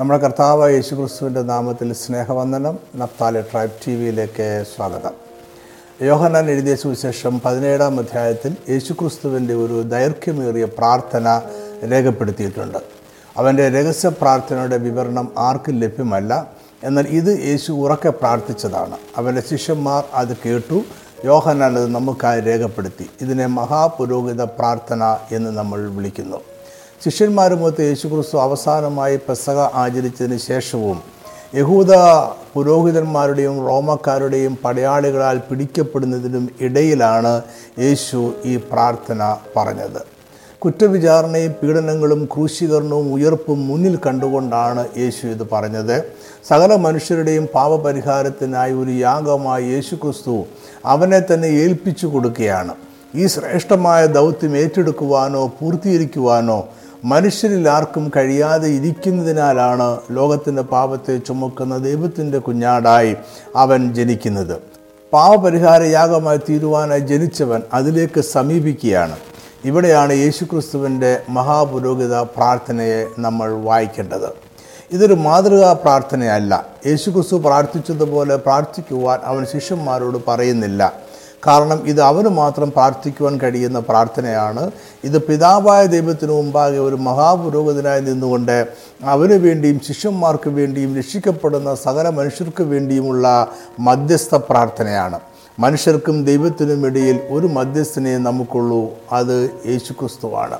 നമ്മുടെ കർത്താവ് യേശു ക്രിസ്തുവിന്റെ നാമത്തിൽ സ്നേഹവന്ദനം. നപ്താലി ട്രൈബ് ടി വിയിലേക്ക് സ്വാഗതം. യോഹനാൻ എഴുതിയ സുവിശേഷം പതിനേഴാം അധ്യായത്തിൽ യേശു ക്രിസ്തുവിന്റെ ഒരു ദൈർഘ്യമേറിയ പ്രാർത്ഥന രേഖപ്പെടുത്തിയിട്ടുണ്ട്. അവന്റെ രഹസ്യ പ്രാർത്ഥനയുടെ വിവരണം ആർക്കും ലഭ്യമല്ല. എന്നാൽ ഇത് യേശു ഉറക്കെ പ്രാർത്ഥിച്ചതാണ്. അവന്റെ ശിഷ്യന്മാർ അത് കേട്ടു. യോഹന്നാൻ അത് നമുക്കായി രേഖപ്പെടുത്തി. ഇതിനെ മഹാപുരോഹിത പ്രാർത്ഥന എന്ന് നമ്മൾ വിളിക്കുന്നു. ശിഷ്യന്മാരുമൊത്ത് യേശുക്രിസ്തു അവസാനമായി പെസക ആചരിച്ചതിന് ശേഷവും യഹൂദ പുരോഹിതന്മാരുടെയും റോമക്കാരുടെയും പടയാളികളാൽ പിടിക്കപ്പെടുന്നതിനും ഇടയിലാണ് യേശു ഈ പ്രാർത്ഥന പറഞ്ഞത്. കുറ്റവിചാരണയും പീഡനങ്ങളും ക്രൂശീകരണവും ഉയർപ്പും മുന്നിൽ കണ്ടുകൊണ്ടാണ് യേശു ഇത് പറഞ്ഞത്. സകല മനുഷ്യരുടെയും പാപപരിഹാരത്തിനായി ഒരു യാഗമായി യേശു ക്രിസ്തു അവനെ തന്നെ ഏൽപ്പിച്ചു കൊടുക്കുകയാണ്. ഈ ശ്രേഷ്ഠമായ ദൗത്യം ഏറ്റെടുക്കുവാനോ പൂർത്തീകരിക്കുവാനോ മനുഷ്യരിൽ ആർക്കും കഴിയാതെ ഇരിക്കുന്നതിനാലാണ് ലോകത്തിന്റെ പാപത്തെ ചുമക്കുന്ന ദൈവത്തിന്റെ കുഞ്ഞാടായി അവൻ ജനിക്കുന്നത്. പാവപരിഹാര യാഗമായി തീരുവാനായി ജനിച്ചവൻ അതിലേക്ക് സമീപിക്കുകയാണ്. ഇവിടെയാണ് യേശുക്രിസ്തുവിന്റെ മഹാപുരോഹിത പ്രാർത്ഥനയെ നമ്മൾ വായിക്കേണ്ടത്. ഇതൊരു മാതൃകാ പ്രാർത്ഥനയല്ല. യേശുക്രിസ്തു പ്രാർത്ഥിച്ചതുപോലെ പ്രാർത്ഥിക്കുവാൻ അവൻ ശിഷ്യന്മാരോട് പറയുന്നില്ല. കാരണം ഇത് അവന് മാത്രം പ്രാർത്ഥിക്കുവാൻ കഴിയുന്ന പ്രാർത്ഥനയാണ്. ഇത് പിതാവായ ദൈവത്തിന് മുമ്പാകെ ഒരു മഹാപുരോഹിതനായി നിന്നുകൊണ്ട് അവന് വേണ്ടിയും ശിഷ്യന്മാർക്ക് വേണ്ടിയും രക്ഷിക്കപ്പെടുന്ന സകല മനുഷ്യർക്ക് വേണ്ടിയുമുള്ള മധ്യസ്ഥ പ്രാർത്ഥനയാണ്. മനുഷ്യർക്കും ദൈവത്തിനും ഇടയിൽ ഒരു മധ്യസ്ഥനെ നമുക്കുള്ളൂ. അത് യേശുക്രിസ്തുവാണ്.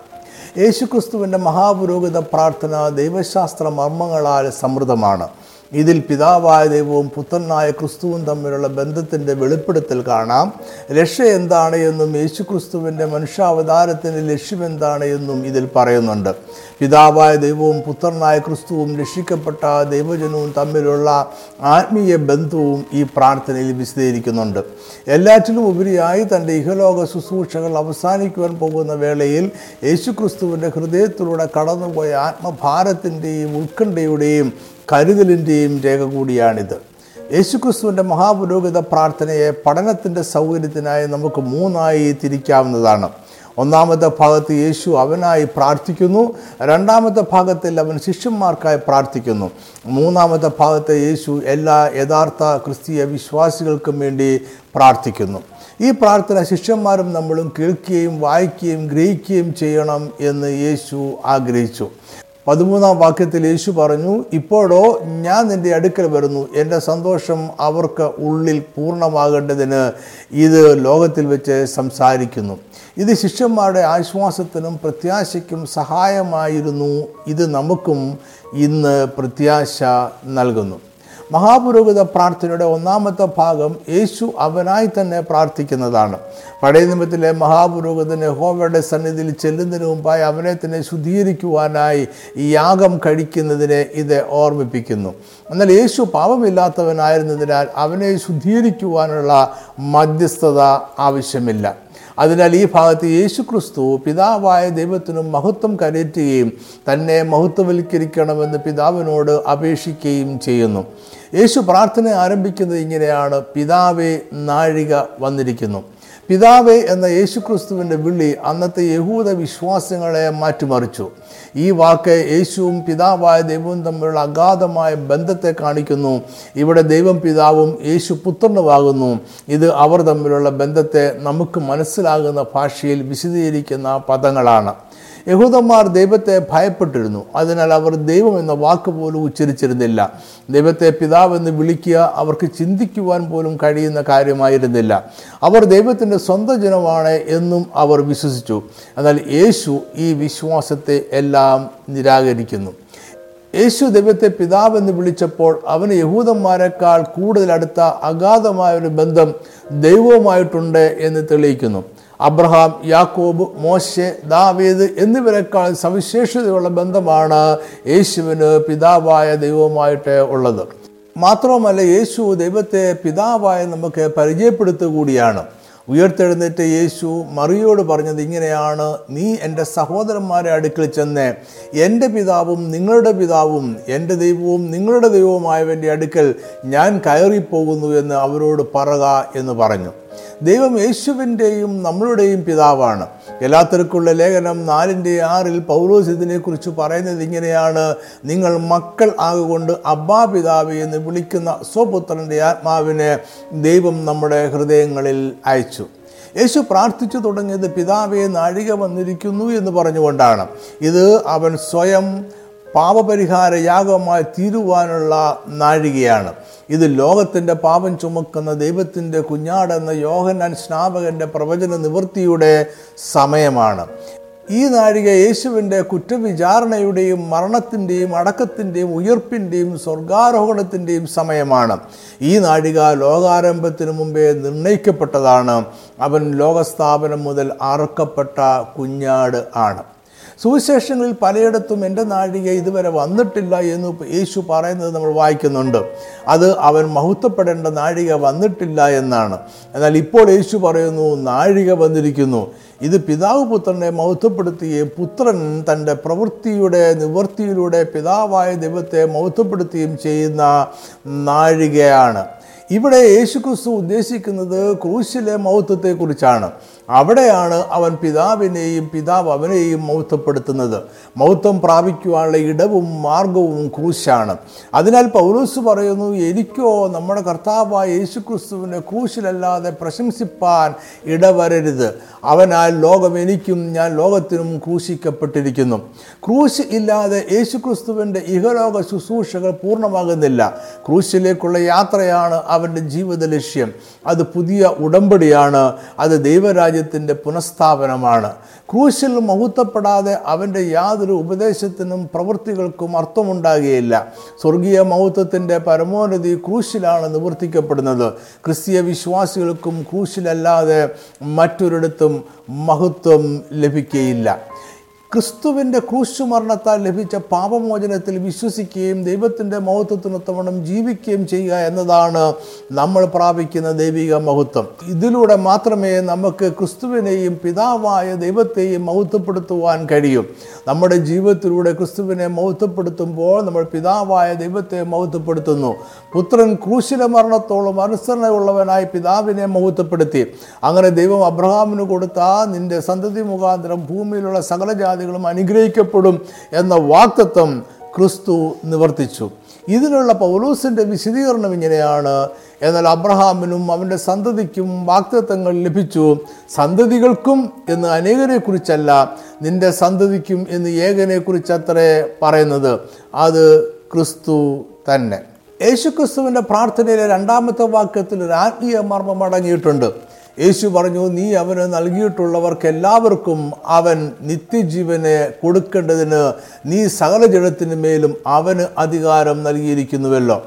യേശുക്രിസ്തുവിന്റെ മഹാപുരോഹിത പ്രാർത്ഥന ദൈവശാസ്ത്ര മർമ്മങ്ങളാൽ സമൃദ്ധമാണ്. ഇതിൽ പിതാവായ ദൈവവും പുത്രനായ ക്രിസ്തുവും തമ്മിലുള്ള ബന്ധത്തിന്റെ വെളിപ്പെടുത്തൽ കാണാം. രക്ഷ എന്താണ് എന്നും യേശു ക്രിസ്തുവിന്റെ മനുഷ്യാവതാരത്തിന്റെ ലക്ഷ്യമെന്താണ് എന്നും ഇതിൽ പറയുന്നുണ്ട്. പിതാവായ ദൈവവും പുത്രനായ ക്രിസ്തുവും രക്ഷിക്കപ്പെട്ട ദൈവജനവും തമ്മിലുള്ള ആത്മീയ ബന്ധവും ഈ പ്രാർത്ഥനയിൽ വിശദീകരിക്കുന്നുണ്ട്. എല്ലാറ്റിലും ഉപരിയായി തന്റെ ഇഹലോക ശുശ്രൂഷകൾ അവസാനിക്കുവാൻ പോകുന്ന വേളയിൽ യേശുക്രിസ്തുവിന്റെ ഹൃദയത്തിലൂടെ കടന്നുപോയ ആത്മഭാരത്തിന്റെയും ഉത്കണ്ഠയുടെയും കരുതലിന്റെയും രേഖ കൂടിയാണിത്. യേശുക്രിസ്തുവിന്റെ മഹാപുരോഹിത പ്രാർത്ഥനയെ പഠനത്തിന്റെ സൗകര്യത്തിനായി നമുക്ക് മൂന്നായി തിരിക്കാവുന്നതാണ്. ഒന്നാമത്തെ ഭാഗത്ത് യേശു അവനായി പ്രാർത്ഥിക്കുന്നു. രണ്ടാമത്തെ ഭാഗത്തിൽ അവൻ ശിഷ്യന്മാർക്കായി പ്രാർത്ഥിക്കുന്നു. മൂന്നാമത്തെ ഭാഗത്ത് യേശു എല്ലാ യഥാർത്ഥ ക്രിസ്തീയ വിശ്വാസികൾക്കും വേണ്ടി പ്രാർത്ഥിക്കുന്നു. ഈ പ്രാർത്ഥന ശിഷ്യന്മാരും നമ്മളും കേൾക്കുകയും വായിക്കുകയും ഗ്രഹിക്കുകയും ചെയ്യണം എന്ന് യേശു ആഗ്രഹിച്ചു. പതിമൂന്നാം വാക്യത്തിൽ യേശു പറഞ്ഞു ഇപ്പോഴോ ഞാൻ നിന്റെ അടുക്കൽ വരുന്നു. എന്റെ സന്തോഷം അവർക്ക് ഉള്ളിൽ പൂർണമാകേണ്ടതിന് ഇത് ലോകത്തിൽ വെച്ച് സംസാരിക്കുന്നു. ഇത് ശിഷ്യന്മാരുടെ ആശ്വാസത്തിനും പ്രത്യാശയ്ക്കും സഹായമായിരുന്നു. ഇത് നമുക്കും ഇന്ന് പ്രത്യാശ നൽകുന്നു. മഹാപുരോഹിത പ്രാർത്ഥനയുടെ ഒന്നാമത്തെ ഭാഗം യേശു അവനായി തന്നെ പ്രാർത്ഥിക്കുന്നതാണ്. പഴയ നിയമത്തിലെ മഹാപുരോഹിതൻ ഹോവയുടെ സന്നിധിയിൽ ചെല്ലുന്നതിന് മുമ്പായി അവനെ തന്നെ ശുദ്ധീകരിക്കുവാനായി ഈ യാഗം കഴിക്കുന്നതിനെ ഇത് ഓർമ്മിപ്പിക്കുന്നു. എന്നാൽ യേശു പാപമില്ലാത്തവനായിരുന്നതിനാൽ അവനെ ശുദ്ധീകരിക്കുവാനുള്ള മധ്യസ്ഥത ആവശ്യമില്ല. അതിനാൽ ഈ ഭാഗത്ത് യേശുക്രിസ്തു പിതാവായ ദൈവത്തിനും മഹത്വം കരയറ്റുകയും തന്നെ മഹത്വവൽക്കരിക്കണമെന്ന് പിതാവിനോട് അപേക്ഷിക്കുകയും ചെയ്യുന്നു. യേശു പ്രാർത്ഥന ആരംഭിക്കുന്നത് ഇങ്ങനെയാണ്. പിതാവെ നാഴിക വന്നിരിക്കുന്നു. പിതാവേ എന്ന യേശുക്രിസ്തുവിന്റെ വിളി അന്നത്തെ യഹൂദ വിശ്വാസങ്ങളെ മാറ്റിമറിച്ചു. ഈ വാക്ക് യേശുവും പിതാവായ ദൈവവും തമ്മിലുള്ള അഗാധമായ ബന്ധത്തെ കാണിക്കുന്നു. ഇവിടെ ദൈവം പിതാവും യേശു പുത്രനുമാകുന്നു. ഇത് അവർ തമ്മിലുള്ള ബന്ധത്തെ നമുക്ക് മനസ്സിലാകുന്ന ഭാഷയിൽ വിശദീകരിക്കുന്ന പദങ്ങളാണ്. യഹൂദന്മാർ ദൈവത്തെ ഭയപ്പെട്ടിരുന്നു. അതിനാൽ അവർ ദൈവം എന്ന വാക്ക് പോലും ഉച്ചരിച്ചിരുന്നില്ല. ദൈവത്തെ പിതാവെന്ന് വിളിക്കുക അവർക്ക് ചിന്തിക്കുവാൻ പോലും കഴിയുന്ന കാര്യമായിരുന്നില്ല. അവർ ദൈവത്തിന്റെ സ്വന്തം ജനമാണ് എന്നും അവർ വിശ്വസിച്ചു. എന്നാൽ യേശു ഈ വിശ്വാസത്തെ എല്ലാം നിരാകരിക്കുന്നു. യേശു ദൈവത്തെ പിതാവെന്ന് വിളിച്ചപ്പോൾ അവന് യഹൂദന്മാരെക്കാൾ കൂടുതൽ അടുത്ത അഗാധമായ ഒരു ബന്ധം ദൈവവുമായിട്ടുണ്ട് എന്ന് തെളിയിക്കുന്നു. അബ്രഹാം യാക്കോബ് മോശെ ദാവീദ് എന്നിവരെക്കാൾ സവിശേഷതയുള്ള ബന്ധമാണ് യേശുവിന് പിതാവായ ദൈവവുമായിട്ട് ഉള്ളത്. മാത്രവുമല്ല യേശു ദൈവത്തെ പിതാവായ നമുക്ക് പരിചയപ്പെടുത്തുകൂടിയാണ്. ഉയർത്തെഴുന്നേറ്റ് യേശു മറിയോട് പറഞ്ഞത് ഇങ്ങനെയാണ് നീ എന്റെ സഹോദരന്മാരെ അടുക്കൽ ചെന്ന് എന്റെ പിതാവും നിങ്ങളുടെ പിതാവും എന്റെ ദൈവവും നിങ്ങളുടെ ദൈവവുമായവന്റെ അടുക്കൽ ഞാൻ കയറിപ്പോകുന്നു എന്ന് അവരോട് പറക എന്ന് പറഞ്ഞു. ദൈവം യേശുവിന്റെയും നമ്മളുടെയും പിതാവാണ്. എല്ലാത്തർക്കുള്ള ലേഖനം നാലിന്റെ ആറിൽ പൗലോസ് ഇതിനെക്കുറിച്ച് പറയുന്നത് ഇങ്ങനെയാണ്. നിങ്ങൾ മക്കൾ ആകൊണ്ട് അബ്ബാ പിതാവ് എന്ന് വിളിക്കുന്ന സ്വപുത്രന്റെ ആത്മാവിനെ ദൈവം നമ്മുടെ ഹൃദയങ്ങളിൽ അയച്ചു. യേശു പ്രാർത്ഥിച്ചു തുടങ്ങിയത് പിതാവെ നാഴിക വന്നിരിക്കുന്നു എന്ന് പറഞ്ഞുകൊണ്ടാണ്. ഇത് അവൻ സ്വയം പാപപരിഹാര യാഗമായി തീരുവാനുള്ള നാഴികയാണ്. ഇത് ലോകത്തിന്റെ പാപം ചുമക്കുന്ന ദൈവത്തിന്റെ കുഞ്ഞാടെന്ന യോഹന്നാൻ സ്നാപകന്റെ പ്രവചന നിവൃത്തിയുടെ സമയമാണ്. ഈ നാഴിക യേശുവിന്റെ കുറ്റവിചാരണയുടെയും മരണത്തിന്റെയും അടക്കത്തിന്റെയും ഉയർപ്പിന്റെയും സ്വർഗാരോഹണത്തിന്റെയും സമയമാണ്. ഈ നാഴിക ലോകാരംഭത്തിന് മുമ്പേ നിർണയിക്കപ്പെട്ടതാണ്. അവൻ ലോകസ്ഥാപനം മുതൽ അറുക്കപ്പെട്ട കുഞ്ഞാട് ആണ്. സുവിശേഷങ്ങളിൽ പലയിടത്തും എന്റെ നാഴിക ഇതുവരെ വന്നിട്ടില്ല എന്ന് യേശു പറയുന്നത് നമ്മൾ വായിക്കുന്നുണ്ട്. അത് അവൻ മഹത്വപ്പെടേണ്ട നാഴിക വന്നിട്ടില്ല എന്നാണ്. എന്നാൽ ഇപ്പോൾ യേശു പറയുന്നു നാഴിക വന്നിരിക്കുന്നു. ഇത് പിതാവ് പുത്രനെ മഹത്വപ്പെടുത്തുകയും പുത്രൻ തന്റെ പ്രവൃത്തിയുടെ നിവൃത്തിയിലൂടെ പിതാവായ ദൈവത്തെ മഹത്വപ്പെടുത്തുകയും ചെയ്യുന്ന നാഴികയാണ്. ഇവിടെ യേശുക്രിസ്തു ഉദ്ദേശിക്കുന്നത് ക്രൂശിലെ മൗത്വത്തെക്കുറിച്ചാണ് അവിടെയാണ് അവൻ പിതാവിനെയും പിതാവ് അവനെയും മൗത്വപ്പെടുത്തുന്നത് മൗത്വം പ്രാപിക്കുവാനുള്ള ഇടവും മാർഗവും ക്രൂശാണ്. അതിനാൽ പൗലൂസ് പറയുന്നു എനിക്കോ നമ്മുടെ കർത്താവായ യേശുക്രിസ്തുവിനെ കൂശിലല്ലാതെ പ്രശംസിപ്പാൻ ഇടവരരുത്. അവനാൽ ലോകം എനിക്കും ഞാൻ ലോകത്തിനും ക്രൂശിക്കപ്പെട്ടിരിക്കുന്നു. ക്രൂശ് ഇല്ലാതെ യേശുക്രിസ്തുവിന്റെ ഇഹലോക ശുശ്രൂഷകൾ പൂർണമാകുന്നില്ല. ക്രൂശിലേക്കുള്ള യാത്രയാണ് അവന്റെ ജീവിത ലക്ഷ്യം. അത് പുതിയ ഉടമ്പടിയാണ്. അത് ദൈവരാജ്യത്തിന്റെ പുനഃസ്ഥാപനമാണ്. ക്രൂശിൽ മഹത്വപ്പെടാതെ അവന്റെ യാതൊരു ഉപദേശത്തിനും പ്രവൃത്തികൾക്കും അർത്ഥമുണ്ടാകുകയില്ല സ്വർഗീയ മഹത്വത്തിന്റെ പരമോന്നതി ക്രൂശിലാണ് നിവർത്തിക്കപ്പെടുന്നത്. ക്രിസ്തീയ വിശ്വാസികൾക്കും ക്രൂശിലല്ലാതെ മറ്റൊരിടത്തും മഹത്വം ലഭിക്കുകയില്ല ക്രിസ്തുവിന്റെ ക്രൂശുമരണത്താൽ ലഭിച്ച പാപമോചനത്തിൽ വിശ്വസിക്കുകയും ദൈവത്തിന്റെ മഹത്വത്തിനൊത്തവണ്ണം ജീവിക്കുകയും ചെയ്യുക എന്നതാണ് നമ്മൾ പ്രാപിക്കുന്ന ദൈവിക മഹത്വം. ഇതിലൂടെ മാത്രമേ നമുക്ക് ക്രിസ്തുവിനെയും പിതാവായ ദൈവത്തെയും മഹത്വപ്പെടുത്തുവാൻ കഴിയും. നമ്മുടെ ജീവിതത്തിലൂടെ ക്രിസ്തുവിനെ മഹത്വപ്പെടുത്തുമ്പോൾ നമ്മൾ പിതാവായ ദൈവത്തെ മഹത്വപ്പെടുത്തുന്നു. പുത്രൻ ക്രൂശിലെ മരണത്തോളം അനുസരണയുള്ളവനായി പിതാവിനെ മഹത്വപ്പെടുത്തി. അങ്ങനെ ദൈവം അബ്രഹാമിന് കൊടുത്ത നിന്റെ സന്തതി മുഖാന്തരം ഭൂമിയിലുള്ള സകല ജാതികളും അനുഗ്രഹിക്കപ്പെടും എന്ന വാക്തത്വം ക്രിസ്തു നിവർത്തിച്ചു. ഇതിനുള്ള പൗലൂസിന്റെ വിശദീകരണം ഇങ്ങനെയാണ്. എന്നാൽ അബ്രഹാമിനും അവന്റെ സന്തതിക്കും വാക്തത്വങ്ങൾ ലഭിച്ചു. സന്തതികൾക്കും എന്ന് അനേകരെ കുറിച്ചല്ല നിന്റെ സന്തതിക്കും എന്ന് ഏകനെ കുറിച്ചത്രേ പറയുന്നത്. അത് ക്രിസ്തു തന്നെ. യേശുക്രിസ്തുവിന്റെ പ്രാർത്ഥനയിലെ രണ്ടാമത്തെ വാക്യത്തിൽ ഒരു ആത്മീയ മർമ്മം അടങ്ങിയിട്ടുണ്ട്. യേശു പറഞ്ഞു നീ അവന് നൽകിയിട്ടുള്ളവർക്ക് എല്ലാവർക്കും അവൻ നിത്യജീവനെ കൊടുക്കേണ്ടതിന് നീ സകല ജഡത്തിന് മേലും അവന് അധികാരം നൽകിയിരിക്കുന്നുവല്ലോ.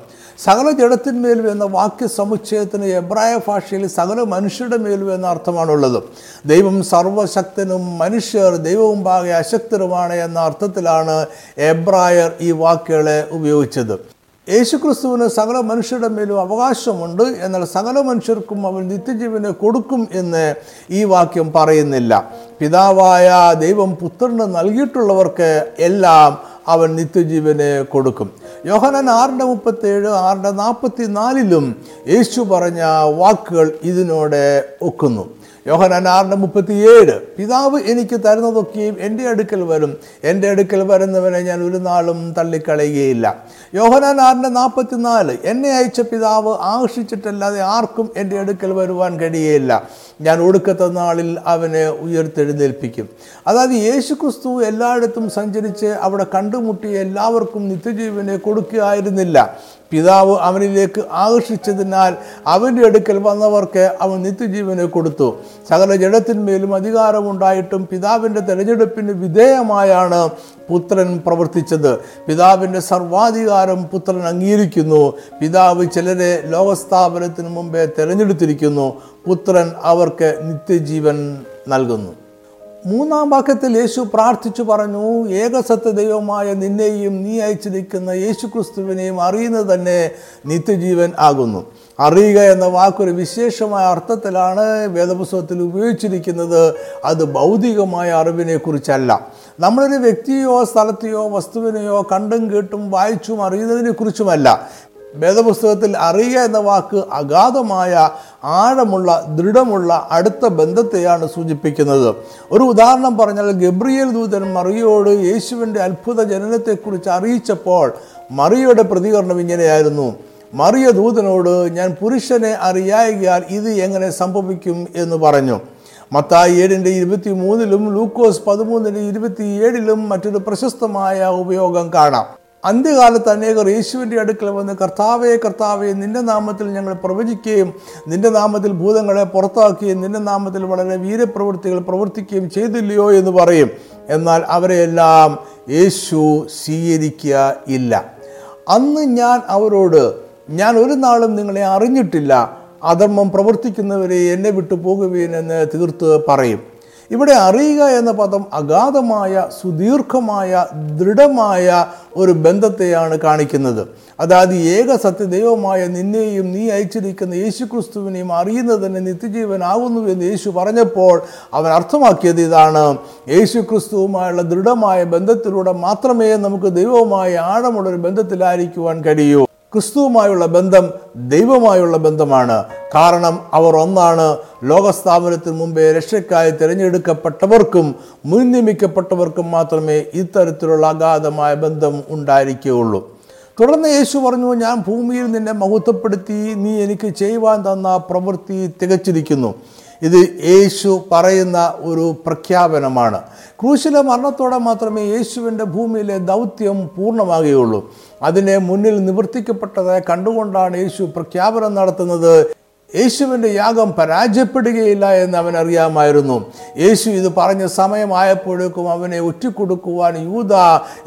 സകല ജഡത്തിന്മേലും എന്ന വാക്യ സമുച്ചയത്തിന് എബ്രായ ഭാഷയിൽ സകല മനുഷ്യരുടെ മേലും എന്ന അർത്ഥമാണുള്ളത്. ദൈവം സർവശക്തനും മനുഷ്യർ ദൈവവും പാകെ അശക്തരുമാണ് എന്ന അർത്ഥത്തിലാണ് എബ്രായർ ഈ വാക്കുകളെ ഉപയോഗിച്ചത്. യേശുക്രിസ്തുവിന് സകല മനുഷ്യരുടെ മേലും അവകാശമുണ്ട് എന്നാൽ സകല മനുഷ്യർക്കും അവൻ നിത്യജീവനെ കൊടുക്കും എന്ന് ഈ വാക്യം പറയുന്നില്ല. പിതാവായ ദൈവം പുത്രന് നൽകിയിട്ടുള്ളവർക്ക് എല്ലാം അവൻ നിത്യജീവനെ കൊടുക്കും. യോഹനൻ ആറിന്റെ മുപ്പത്തേഴ് ആറിന്റെ നാൽപ്പത്തി നാലിലും യേശു പറഞ്ഞ വാക്കുകൾ ഇതിനോട് ഒക്കുന്നു. യോഹനാൻ ആറിന്റെ മുപ്പത്തിയേഴ് പിതാവ് എനിക്ക് തരുന്നതൊക്കെയും എന്റെ അടുക്കൽ വരും. എന്റെ അടുക്കൽ വരുന്നവനെ ഞാൻ ഒരു നാളും തള്ളിക്കളയുകയില്ല. യോഹനാൻ ആറിന്റെ നാൽപ്പത്തിനാല് എന്നെ അയച്ച പിതാവ് ആകർഷിച്ചിട്ടല്ലാതെ ആർക്കും എന്റെ അടുക്കൽ വരുവാൻ കഴിയയില്ല. ഞാൻ ഒടുക്കത്തെ നാളിൽ അവനെ ഉയർത്തെഴുന്നേൽപ്പിക്കും. അതായത് യേശു ക്രിസ്തു എല്ലായിടത്തും സഞ്ചരിച്ച് അവിടെ കണ്ടുമുട്ടിയ എല്ലാവർക്കും നിത്യജീവനെ കൊടുക്കുകയായിരുന്നില്ല. പിതാവ് അവനിലേക്ക് ആകർഷിച്ചതിനാൽ അവന്റെ അടുക്കൽ വന്നവർക്ക് അവൻ നിത്യജീവനെ കൊടുത്തു. സകല ജഡത്തിന്മേലും അധികാരമുണ്ടായിട്ടും പിതാവിന്റെ തെരഞ്ഞെടുപ്പിന് വിധേയമായാണ് പുത്രൻ പ്രവർത്തിച്ചത്. പിതാവിന്റെ സർവാധികാരം പുത്രൻ അംഗീകരിക്കുന്നു. പിതാവ് ചിലരെ ലോകസ്ഥാപനത്തിന് മുമ്പേ തിരഞ്ഞെടുത്തിരിക്കുന്നു. പുത്രൻ അവർക്ക് നിത്യജീവൻ നൽകുന്നു. മൂന്നാം വാക്യത്തിൽ യേശു പ്രാർത്ഥിച്ചു പറഞ്ഞു ഏകസത്യ ദൈവമായ നിന്നെയും നീ അയച്ചിരിക്കുന്ന യേശു ക്രിസ്തുവിനെയും അറിയുന്നത് തന്നെ നിത്യജീവൻ ആകുന്നു. അറിയുക എന്ന വാക്കൊരു വിശേഷമായ അർത്ഥത്തിലാണ് വേദപുസ്തകത്തിൽ ഉപയോഗിച്ചിരിക്കുന്നത്. അത് ഭൗതികമായ അറിവിനെക്കുറിച്ചല്ല. നമ്മളൊരു വ്യക്തിയോ സ്ഥലത്തെയോ വസ്തുവിനെയോ കണ്ടും കേട്ടും വായിച്ചും അറിയുന്നതിനെ കുറിച്ചുമല്ല വേദപുസ്തകത്തിൽ അറിയുക എന്ന വാക്ക് അഗാധമായ ആഴമുള്ള ദൃഢമുള്ള അടുത്ത ബന്ധത്തെയാണ് സൂചിപ്പിക്കുന്നത്. ഒരു ഉദാഹരണം പറഞ്ഞാൽ ഗബ്രിയേൽ ദൂതൻ മറിയോട് യേശുവിന്റെ അത്ഭുത ജനനത്തെക്കുറിച്ച് അറിയിച്ചപ്പോൾ മറിയയുടെ പ്രതികരണം ഇങ്ങനെയായിരുന്നു. മറിയ ദൂതനോട് ഞാൻ പുരുഷനെ അറിയായികയാൽ ഇത് എങ്ങനെ സംഭവിക്കും? എന്ന് പറഞ്ഞു. മത്തായി ഏഴിന്റെ ഇരുപത്തി മൂന്നിലും ലൂക്കോസ് പതിമൂന്നിന്റെ ഇരുപത്തി ഏഴിലും മറ്റൊരു പ്രശസ്തമായ ഉപയോഗം കാണാം. അന്ത്യകാലത്ത് അനേകർ യേശുവിന്റെ അടുക്കൽ വന്ന് കർത്താവേ കർത്താവേ നിന്റെ നാമത്തിൽ ഞങ്ങൾ പ്രവചിക്കുകയും നിന്റെ നാമത്തിൽ ഭൂതങ്ങളെ പുറത്താക്കുകയും നിന്റെ നാമത്തിൽ വളരെ വീരപ്രവൃത്തികൾ പ്രവർത്തിക്കുകയും ചെയ്തില്ലയോ എന്ന് പറയും. എന്നാൽ അവരെയെല്ലാം യേശു സ്വീകരിക്കുക ഇല്ല. അന്ന് ഞാൻ അവരോട് ഞാൻ ഒരു നാളും നിങ്ങളെ അറിഞ്ഞിട്ടില്ല. അധർമ്മം പ്രവർത്തിക്കുന്നവരെ എന്നെ വിട്ടു പോകുവീൻ എന്ന് തീർത്ത് പറയും. ഇവിടെ അറിയുക എന്ന പദം അഗാധമായ സുദീർഘമായ ദൃഢമായ ഒരു ബന്ധത്തെയാണ് കാണിക്കുന്നത്. അതായത് ഏക സത്യദൈവമായ നിന്നെയും നീ അയച്ചിരിക്കുന്ന യേശു യേശുക്രിസ്തുവിനെയും അറിയുന്നതിന് നിത്യജീവനാകുന്നു എന്ന് യേശു പറഞ്ഞപ്പോൾ അവൻ അർത്ഥമാക്കിയത് ഇതാണ്. യേശു ക്രിസ്തുവുമായുള്ള ദൃഢമായ ബന്ധത്തിലൂടെ മാത്രമേ നമുക്ക് ദൈവവുമായ ആഴമുള്ളൊരു ബന്ധത്തിലായിരിക്കുവാൻ കഴിയൂ. ക്രിസ്തുവുമായുള്ള ബന്ധം ദൈവമായുള്ള ബന്ധമാണ്. കാരണം അവർ ഒന്നാണ്. ലോകസ്ഥാപനത്തിന് മുമ്പേ രക്ഷയ്ക്കായി തിരഞ്ഞെടുക്കപ്പെട്ടവർക്കും മുൻനിയമിക്കപ്പെട്ടവർക്കും മാത്രമേ ഇത്തരത്തിലുള്ള അഗാധമായ ബന്ധം ഉണ്ടായിരിക്കുകയുള്ളൂ. തുടർന്ന് യേശു പറഞ്ഞു ഞാൻ ഭൂമിയിൽ നിന്നെ മഹത്വപ്പെടുത്തി നീ എനിക്ക് ചെയ്യുവാൻ തന്ന പ്രവൃത്തി തികച്ചിരിക്കുന്നു. ഇത് യേശു പറയുന്ന ഒരു പ്രഖ്യാപനമാണ്. ക്രൂശിലെ മരണത്തോടെ മാത്രമേ യേശുവിന്റെ ഭൂമിയിലെ ദൗത്യം പൂർണമാകുകയുള്ളൂ. അതിനെ മുന്നിൽ നിവർത്തിക്കപ്പെട്ടതായി കണ്ടുകൊണ്ടാണ് യേശു പ്രഖ്യാപനം നടത്തുന്നത്. യേശുവിന്റെ യാഗം പരാജയപ്പെടുകയില്ല എന്ന് അവൻ അറിയാമായിരുന്നു. യേശു ഇത് പറഞ്ഞ സമയമായപ്പോഴേക്കും അവനെ ഒറ്റിക്കൊടുക്കുവാൻ യൂത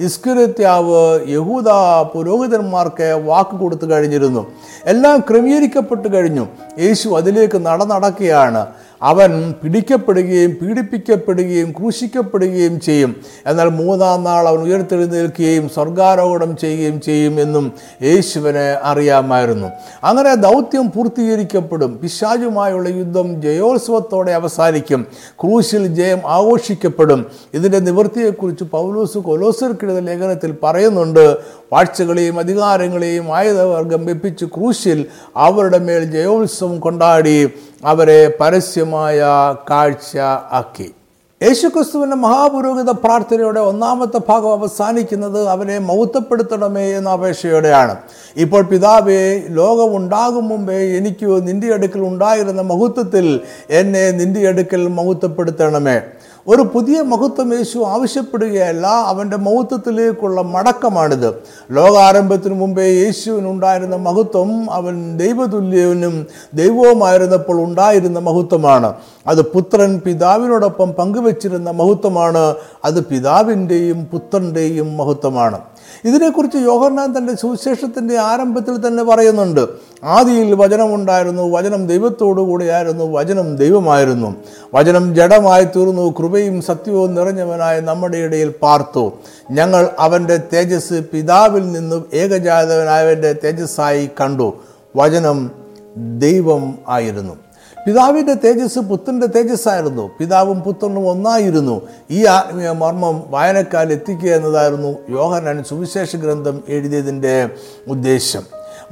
ഇസ്കുരത്യാവ് യഹൂദ പുരോഹിതന്മാർക്ക് വാക്ക് കൊടുത്തു കഴിഞ്ഞിരുന്നു. എല്ലാം ക്രമീകരിക്കപ്പെട്ടു കഴിഞ്ഞു. യേശു അതിലേക്ക് നടന്നടക്കുകയാണ്. അവൻ പിടിക്കപ്പെടുകയും പീഡിപ്പിക്കപ്പെടുകയും ക്രൂശിക്കപ്പെടുകയും ചെയ്യും. എന്നാൽ മൂന്നാം നാൾ അവൻ ഉയർത്തെഴുന്നേൽക്കുകയും സ്വർഗാരോഹണം ചെയ്യുകയും ചെയ്യും എന്നും യേശുവിനെ അറിയാമായിരുന്നു. അങ്ങനെ ദൗത്യം പൂർത്തീകരിക്കപ്പെടും. പിശാചുമായുള്ള യുദ്ധം ജയോത്സവത്തോടെ അവസാനിക്കും. ക്രൂശിൽ ജയം ആഘോഷിക്കപ്പെടും. ഇതിന്റെ നിവൃത്തിയെക്കുറിച്ച് പൗലോസ് കൊലോസർക്കിടുന്ന ലേഖനത്തിൽ പറയുന്നുണ്ട് വാഴ്ചകളെയും അധികാരങ്ങളെയും ആയുധവർഗം വെപ്പിച്ച് ക്രൂശിൽ അവരുടെ മേൽ ജയോത്സവം കൊണ്ടാടി. അവരെ പരസ്യമായ കാഴ്ച ആക്കി. യേശുക്രിസ്തുവിന്റെ മഹാപുരോഹിത പ്രാർത്ഥനയുടെ ഒന്നാമത്തെ ഭാഗം അവസാനിക്കുന്നത് അവനെ മൗത്തപ്പെടുത്തണമേ എന്ന അപേക്ഷയോടെയാണ്. ഇപ്പോൾ പിതാവേ ലോകം ഉണ്ടാകും മുമ്പേ എനിക്ക് നിന്റെ അടുക്കൽ ഉണ്ടായിരുന്ന മഹത്വത്തിൽ എന്നെ നിന്റെ അടുക്കൽ മഹത്വപ്പെടുത്തണമേ ഒരു പുതിയ മഹത്വം യേശു ആവശ്യപ്പെടുകയല്ല അവന്റെ മഹത്വത്തിലേക്കുള്ള മടക്കമാണിത്. ലോകാരംഭത്തിനു മുമ്പേ യേശുവിനുണ്ടായിരുന്ന മഹത്വം അവൻ ദൈവതുല്യവനും ദൈവവുമായിരുന്നപ്പോൾ ഉണ്ടായിരുന്ന മഹത്വമാണ്. അത് പുത്രൻ പിതാവിനോടൊപ്പം പങ്കുവച്ചിരുന്ന മഹത്വമാണ്. അത് പിതാവിന്റെയും പുത്രന്റെയും മഹത്വമാണ്. ഇതിനെക്കുറിച്ച് യോഹന്നാൻ തന്റെ സുവിശേഷത്തിന്റെ ആരംഭത്തിൽ തന്നെ പറയുന്നുണ്ട്. ആദിയിൽ വചനമുണ്ടായിരുന്നു വചനം ദൈവത്തോടു കൂടിയായിരുന്നു വചനം ദൈവമായിരുന്നു. വചനം ജഡമായി തീർന്നു കൃപയും സത്യവും നിറഞ്ഞവനായ നമ്മുടെ ഇടയിൽ പാർത്തു. ഞങ്ങൾ അവന്റെ തേജസ് പിതാവിൽ നിന്നും ഏകജാതവനായവന്റെ തേജസ്സായി കണ്ടു. വചനം ദൈവം ആയിരുന്നു. പിതാവിന്റെ തേജസ് പുത്രന്റെ തേജസ്സായിരുന്നു. പിതാവും പുത്രനും ഒന്നായിരുന്നു. ഈ ആത്മീയ മർമ്മം വായനക്കാരിൽ എത്തിക്കുക എന്നതായിരുന്നു യോഹനാൻ സുവിശേഷ ഗ്രന്ഥം എഴുതിയതിന്റെ ഉദ്ദേശം.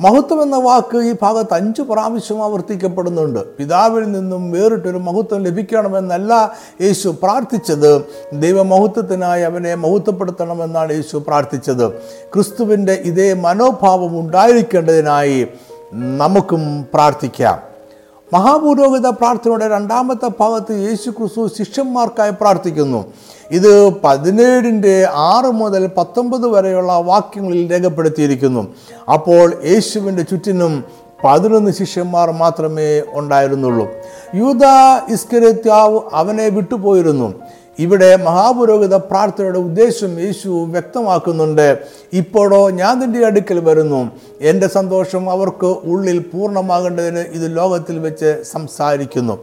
മഹത്വം എന്ന വാക്ക് ഈ ഭാഗത്ത് അഞ്ച് പ്രാവശ്യം ആവർത്തിക്കപ്പെടുന്നുണ്ട്. പിതാവിൽ നിന്നും വേറിട്ടൊരു മഹത്വം ലഭിക്കണമെന്നല്ല യേശു പ്രാർത്ഥിച്ചത്. ദൈവമഹത്വത്തിനായി അവനെ മഹത്വപ്പെടുത്തണമെന്നാണ് യേശു പ്രാർത്ഥിച്ചത്. ക്രിസ്തുവിന്റെ ഇതേ മനോഭാവം ഉണ്ടായിരിക്കേണ്ടതിനായി നമുക്കും പ്രാർത്ഥിക്കാം. മഹാപുരോഹിത പ്രാർത്ഥനയുടെ രണ്ടാമത്തെ ഭാഗത്ത് യേശു ക്രിസ്തു ശിഷ്യന്മാർക്കായി പ്രാർത്ഥിക്കുന്നു. ഇത് പതിനേഴിന്റെ ആറ് മുതൽ പത്തൊമ്പത് വരെയുള്ള വാക്യങ്ങളിൽ രേഖപ്പെടുത്തിയിരിക്കുന്നു. അപ്പോൾ യേശുവിന്റെ ചുറ്റിനും പതിനൊന്ന് ശിഷ്യന്മാർ മാത്രമേ ഉണ്ടായിരുന്നുള്ളൂ. യൂത ഇസ്കരത്യാവ് അവനെ വിട്ടുപോയിരുന്നു. ഇവിടെ മഹാപുരോഹിത പ്രാർത്ഥനയുടെ ഉദ്ദേശം യേശു വ്യക്തമാക്കുന്നുണ്ട്. ഇപ്പോഴോ ഞാൻ നിന്റെ അടുക്കൽ വരുന്നു. എന്റെ സന്തോഷം അവർക്ക് ഉള്ളിൽ പൂർണമാകേണ്ടതിന് ഇത് ലോകത്തിൽ വെച്ച് സംസാരിക്കുന്നു.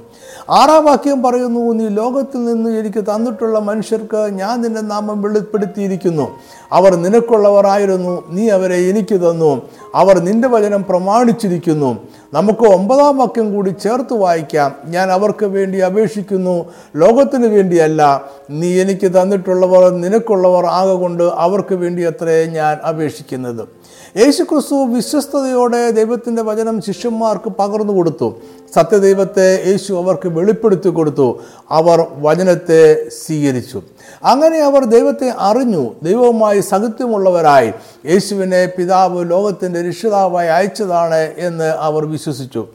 ആറാം വാക്യം പറയുന്നു നീ ലോകത്തിൽ നിന്ന് എനിക്ക് തന്നിട്ടുള്ള മനുഷ്യർക്ക് ഞാൻ നിന്റെ നാമം വെളിപ്പെടുത്തിയിരിക്കുന്നു. അവർ നിനക്കുള്ളവരായിരുന്നു നീ അവരെ എനിക്ക് തന്നു. അവർ നിന്റെ വചനം പ്രമാണിച്ചിരിക്കുന്നു. നമുക്ക് ഒമ്പതാം വാക്യം കൂടി ചേർത്ത് വായിക്കാം. ഞാൻ അവർക്ക് വേണ്ടി അപേക്ഷിക്കുന്നു ലോകത്തിന് വേണ്ടിയല്ല. നീ എനിക്ക് തന്നിട്ടുള്ളവർ നിനക്കുള്ളവർ ആകൊണ്ട് അവർക്ക് വേണ്ടി അത്രേ ഞാൻ അപേക്ഷിക്കുന്നത്. യേശുക്രിസ്തു വിശ്വസ്തയോടെ ദൈവത്തിന്റെ വചനം ശിഷ്യന്മാർക്ക് പകർന്നു കൊടുത്തു. സത്യദൈവത്തെ യേശു അവർക്ക് വെളിപ്പെടുത്തി കൊടുത്തു. അവർ വചനത്തെ സ്വീകരിച്ചു. അങ്ങനെ അവർ ദൈവത്തെ അറിഞ്ഞു. ദൈവവുമായി സഹിത്യമുള്ളവരായി യേശുവിനെ പിതാവ് ലോകത്തിന്റെ രക്ഷിതാവായി അയച്ചതാണ് എന്ന് അവർ വിശ്വസിച്ചു.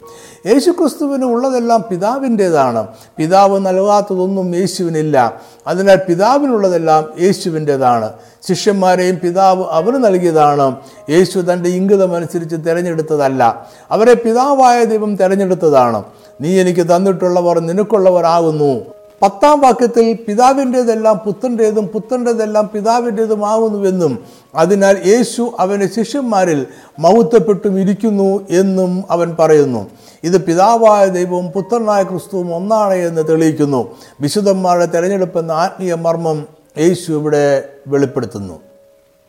യേശുക്രിസ്തുവിന് ഉള്ളതെല്ലാം പിതാവിന്റേതാണ്. പിതാവ് നൽകാത്തതൊന്നും യേശുവിനില്ല. അതിനാൽ പിതാവിനുള്ളതെല്ലാം യേശുവിന്റേതാണ്. ശിഷ്യന്മാരെയും പിതാവ് അവന് നൽകിയതാണ്. യേശു തന്റെ ഇംഗിതമനുസരിച്ച് തിരഞ്ഞെടുത്തതല്ല. അവരെ പിതാവായ ദൈവം തിരഞ്ഞെടുത്തതാണ്. നീ എനിക്ക് തന്നിട്ടുള്ളവർ നിനക്കുള്ളവരാകുന്നു. പത്താം വാക്യത്തിൽ പിതാവിന്റേതെല്ലാം പുത്രന്റേതും പുത്രന്റേതെല്ലാം പിതാവിന്റേതുമാകുന്നുവെന്നും അതിനാൽ യേശു അവന്റെ ശിഷ്യന്മാരിൽ മൗത്തപ്പെട്ടും ഇരിക്കുന്നു എന്നും അവൻ പറയുന്നു. ഇത് പിതാവായ ദൈവവും പുത്രനായ ക്രിസ്തുവും ഒന്നാണ് എന്ന് തെളിയിക്കുന്നു. വിശുദ്ധന്മാരുടെ തെരഞ്ഞെടുപ്പെന്ന ആത്മീയ മർമ്മം യേശു ഇവിടെ വെളിപ്പെടുത്തുന്നു.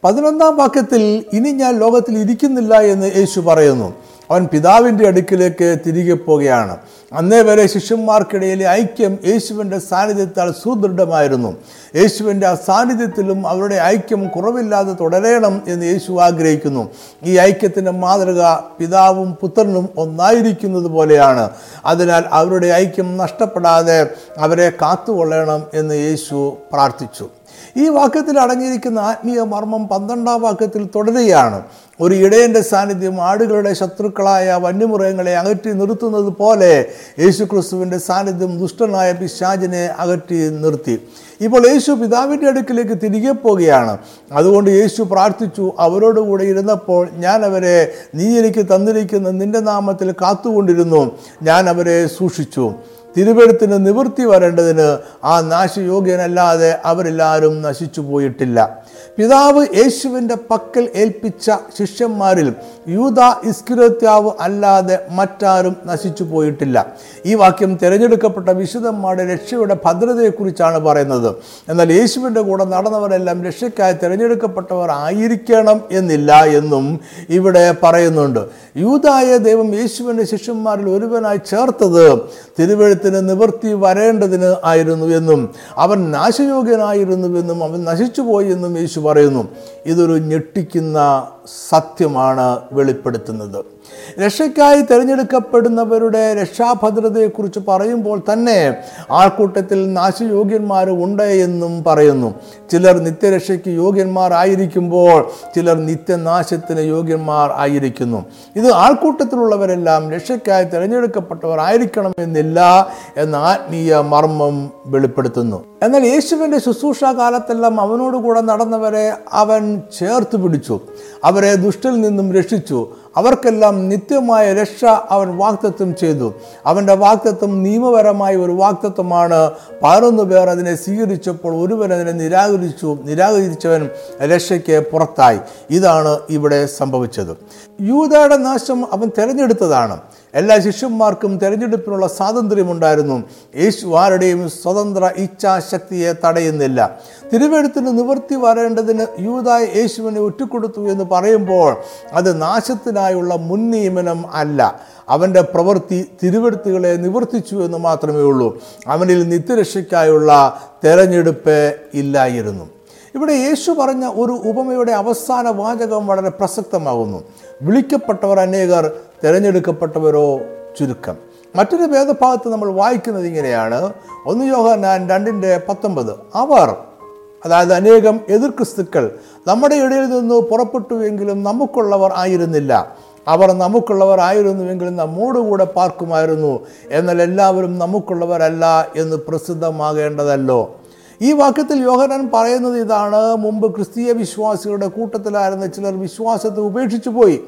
പതിനൊന്നാം വാക്യത്തിൽ ഇനി ഞാൻ ലോകത്തിൽ ഇരിക്കുന്നില്ല എന്ന് യേശു പറയുന്നു. അവൻ പിതാവിന്റെ അടുക്കിലേക്ക് തിരികെ പോവുകയാണ്. അന്നേ വരെ ശിഷ്യന്മാർക്കിടയിലെ ഐക്യം യേശുവിന്റെ സാന്നിധ്യത്താൽ സുദൃഢമായിരുന്നു. യേശുവിന്റെ ആ സാന്നിധ്യത്തിലും അവരുടെ ഐക്യം കുറവില്ലാതെ തുടരണം എന്ന് യേശു ആഗ്രഹിക്കുന്നു. ഈ ഐക്യത്തിന്റെ മാതൃക പിതാവും പുത്രനും ഒന്നായിരിക്കുന്നത് പോലെയാണ്. അതിനാൽ അവരുടെ ഐക്യം നഷ്ടപ്പെടാതെ അവരെ കാത്തുകൊള്ളണം എന്ന് യേശു പ്രാർത്ഥിച്ചു. ഈ വാക്യത്തിൽ അടങ്ങിയിരിക്കുന്ന ആത്മീയ മർമ്മം പന്ത്രണ്ടാം വാക്യത്തിൽ തുടരുകയാണ്. ഒരു ഇടയന്റെ സാന്നിധ്യം ആടുകളുടെ ശത്രുക്കളായ വന്യമൃഗങ്ങളെ അകറ്റി നിർത്തുന്നത് പോലെ യേശുക്രിസ്തുവിന്റെ സാന്നിധ്യം ദുഷ്ടനായ പിശാചിനെ അകറ്റി നിർത്തി. ഇപ്പോൾ യേശു പിതാവിന്റെ അടുക്കിലേക്ക് തിരികെ പോവുകയാണ്. അതുകൊണ്ട് യേശു പ്രാർത്ഥിച്ചു അവരോടുകൂടെ ഇരുന്നപ്പോൾ ഞാൻ അവരെ നീ എനിക്ക് തന്നിരിക്കുന്ന നിന്റെ നാമത്തിൽ കാത്തുകൊണ്ടിരുന്നു. ഞാൻ അവരെ സൂക്ഷിച്ചു. തിരുവെഴുത്തിന് നിവൃത്തി വരേണ്ടതിന് ആ നാശയോഗ്യനല്ലാതെ അവരെല്ലാവരും നശിച്ചു പോയിട്ടില്ല. പിതാവ് യേശുവിന്റെ പക്കൽ ഏൽപ്പിച്ച ശിഷ്യന്മാരിൽ യൂത ഇസ്കിരത്യാവ് അല്ലാതെ മറ്റാരും നശിച്ചു പോയിട്ടില്ല. ഈ വാക്യം തിരഞ്ഞെടുക്കപ്പെട്ട വിശുദ്ധന്മാരുടെ രക്ഷയുടെ ഭദ്രതയെക്കുറിച്ചാണ് പറയുന്നത്. എന്നാൽ യേശുവിന്റെ കൂടെ നടന്നവരെല്ലാം രക്ഷയ്ക്കായി തിരഞ്ഞെടുക്കപ്പെട്ടവർ ആയിരിക്കണം എന്നില്ല എന്നും ഇവിടെ പറയുന്നുണ്ട്. യൂതായ ദൈവം യേശുവിന്റെ ശിഷ്യന്മാരിൽ ഒരുവനായി ചേർത്തത് തിരുവഴുത്തിന് നിവൃത്തി വരേണ്ടതിന് ആയിരുന്നു എന്നും അവൻ നാശയോഗ്യനായിരുന്നുവെന്നും അവൻ നശിച്ചുപോയി എന്നും യേശു പറയുന്നു. ഇതൊരു ഞെട്ടിക്കുന്ന സത്യമാണ് വെളിപ്പെടുത്തുന്നത്. രക്ഷയ്ക്കായി തിരഞ്ഞെടുക്കപ്പെടുന്നവരുടെ രക്ഷാഭദ്രതയെക്കുറിച്ച് പറയുമ്പോൾ തന്നെ ആൾക്കൂട്ടത്തിൽ നാശയോഗ്യന്മാർ ഉണ്ട് എന്നും പറയുന്നു. ചിലർ നിത്യരക്ഷയ്ക്ക് യോഗ്യന്മാർ ആയിരിക്കുമ്പോൾ ചിലർ നിത്യനാശത്തിന് യോഗ്യന്മാർ ആയിരിക്കുന്നു. ഇത് ആൾക്കൂട്ടത്തിലുള്ളവരെല്ലാം രക്ഷയ്ക്കായി തിരഞ്ഞെടുക്കപ്പെട്ടവർ ആയിരിക്കണമെന്നില്ല എന്ന ആത്മീയ മർമ്മം വെളിപ്പെടുത്തുന്നു. എന്നാൽ യേശുവിന്റെ ശുശ്രൂഷ കാലത്തെല്ലാം അവനോടുകൂടെ നടന്നവരെ അവൻ ചേർത്ത് പിടിച്ചു. അവരെ ദുഷ്ടിൽ നിന്നും രക്ഷിച്ചു. അവർക്കെല്ലാം നിത്യമായ രക്ഷ അവൻ വാക്തത്വം ചെയ്തു. അവന്റെ വാക്തത്വം നിയമപരമായ ഒരു വാക്തത്വമാണ് പതിനൊന്ന് പേർ അതിനെ സ്വീകരിച്ചപ്പോൾ ഒരുവൻ അതിനെ നിരാകരിച്ചു. നിരാകരിച്ചവൻ രക്ഷയ്ക്ക് പുറത്തായി. ഇതാണ് ഇവിടെ സംഭവിച്ചത്. യൂതയുടെ നാശം അവൻ തിരഞ്ഞെടുത്തതാണ്. എല്ലാ ശിഷ്യന്മാർക്കും തിരഞ്ഞെടുപ്പിനുള്ള സ്വാതന്ത്ര്യമുണ്ടായിരുന്നു. യേശു ആരുടെയും സ്വതന്ത്ര ഇച്ഛാശക്തിയെ തടയുന്നില്ല. തിരുവെഴുത്തിന് നിവൃത്തി വരേണ്ടതിന് യൂതായ യേശുവിനെ ഒറ്റിക്കൊടുത്തു എന്ന് പറയുമ്പോൾ അത് നാശത്തിനായുള്ള മുൻ നിയമനം അല്ല. അവന്റെ പ്രവൃത്തി തിരുവെടുത്തുകളെ നിവർത്തിച്ചു എന്ന് മാത്രമേ ഉള്ളൂ. അവനിൽ നിത്യരക്ഷയ്ക്കായുള്ള തെരഞ്ഞെടുപ്പ് ഇല്ലായിരുന്നു. ഇവിടെ യേശു പറഞ്ഞ ഒരു ഉപമയുടെ അവസാന വാചകം വളരെ പ്രസക്തമാകുന്നു. വിളിക്കപ്പെട്ടവർ അനേകർ തിരഞ്ഞെടുക്കപ്പെട്ടവരോ ചുരുക്കം. മറ്റൊരു വേദഭാഗത്ത് നമ്മൾ വായിക്കുന്നത് ഇങ്ങനെയാണ്. ഒന്ന് യോഹന്നാൻ രണ്ടിന്റെ പത്തൊമ്പത്. അവർ അതായത് അനേകം എതിർ ക്രിസ്തുക്കൾ നമ്മുടെ ഇടയിൽ നിന്ന് പുറപ്പെട്ടുവെങ്കിലും നമുക്കുള്ളവർ ആയിരുന്നില്ല. അവർ നമുക്കുള്ളവർ ആയിരുന്നുവെങ്കിലും നമ്മോടുകൂടെ പാർക്കുമായിരുന്നു. എന്നാൽ എല്ലാവരും നമുക്കുള്ളവരല്ല എന്ന് പ്രസിദ്ധമാകേണ്ടതല്ലോ. ഈ വാക്യത്തിൽ യോഹനാൻ പറയുന്നത് ഇതാണ്. മുമ്പ് ക്രിസ്തീയ വിശ്വാസികളുടെ കൂട്ടത്തിലായിരുന്ന ചിലർ വിശ്വാസത്തെ ഉപേക്ഷിച്ചു പോയി.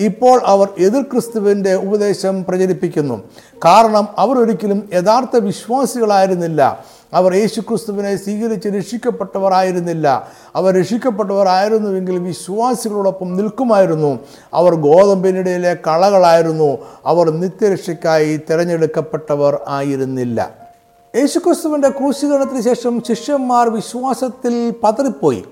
ഇപ്പോൾ അവർ എതിർ ക്രിസ്തുവിന്റെ ഉപദേശം പ്രചരിപ്പിക്കുന്നു. കാരണം അവർ ഒരിക്കലും യഥാർത്ഥ വിശ്വാസികളായിരുന്നില്ല. അവർ യേശുക്രിസ്തുവിനെ സ്വീകരിച്ച് രക്ഷിക്കപ്പെട്ടവർ ആയിരുന്നില്ല അവർ രക്ഷിക്കപ്പെട്ടവർ ആയിരുന്നുവെങ്കിൽ വിശ്വാസികളോടൊപ്പം നിൽക്കുമായിരുന്നു. അവർ ഗോതമ്പിനിടയിലെ കളകളായിരുന്നു. അവർ നിത്യരക്ഷയ്ക്കായി തിരഞ്ഞെടുക്കപ്പെട്ടവർ ആയിരുന്നില്ല. യേശുക്രിസ്തുവിന്റെ ക്രൂശീകരണത്തിന് ശേഷം ശിഷ്യന്മാർ വിശ്വാസത്തിൽ പതറിപ്പോയി.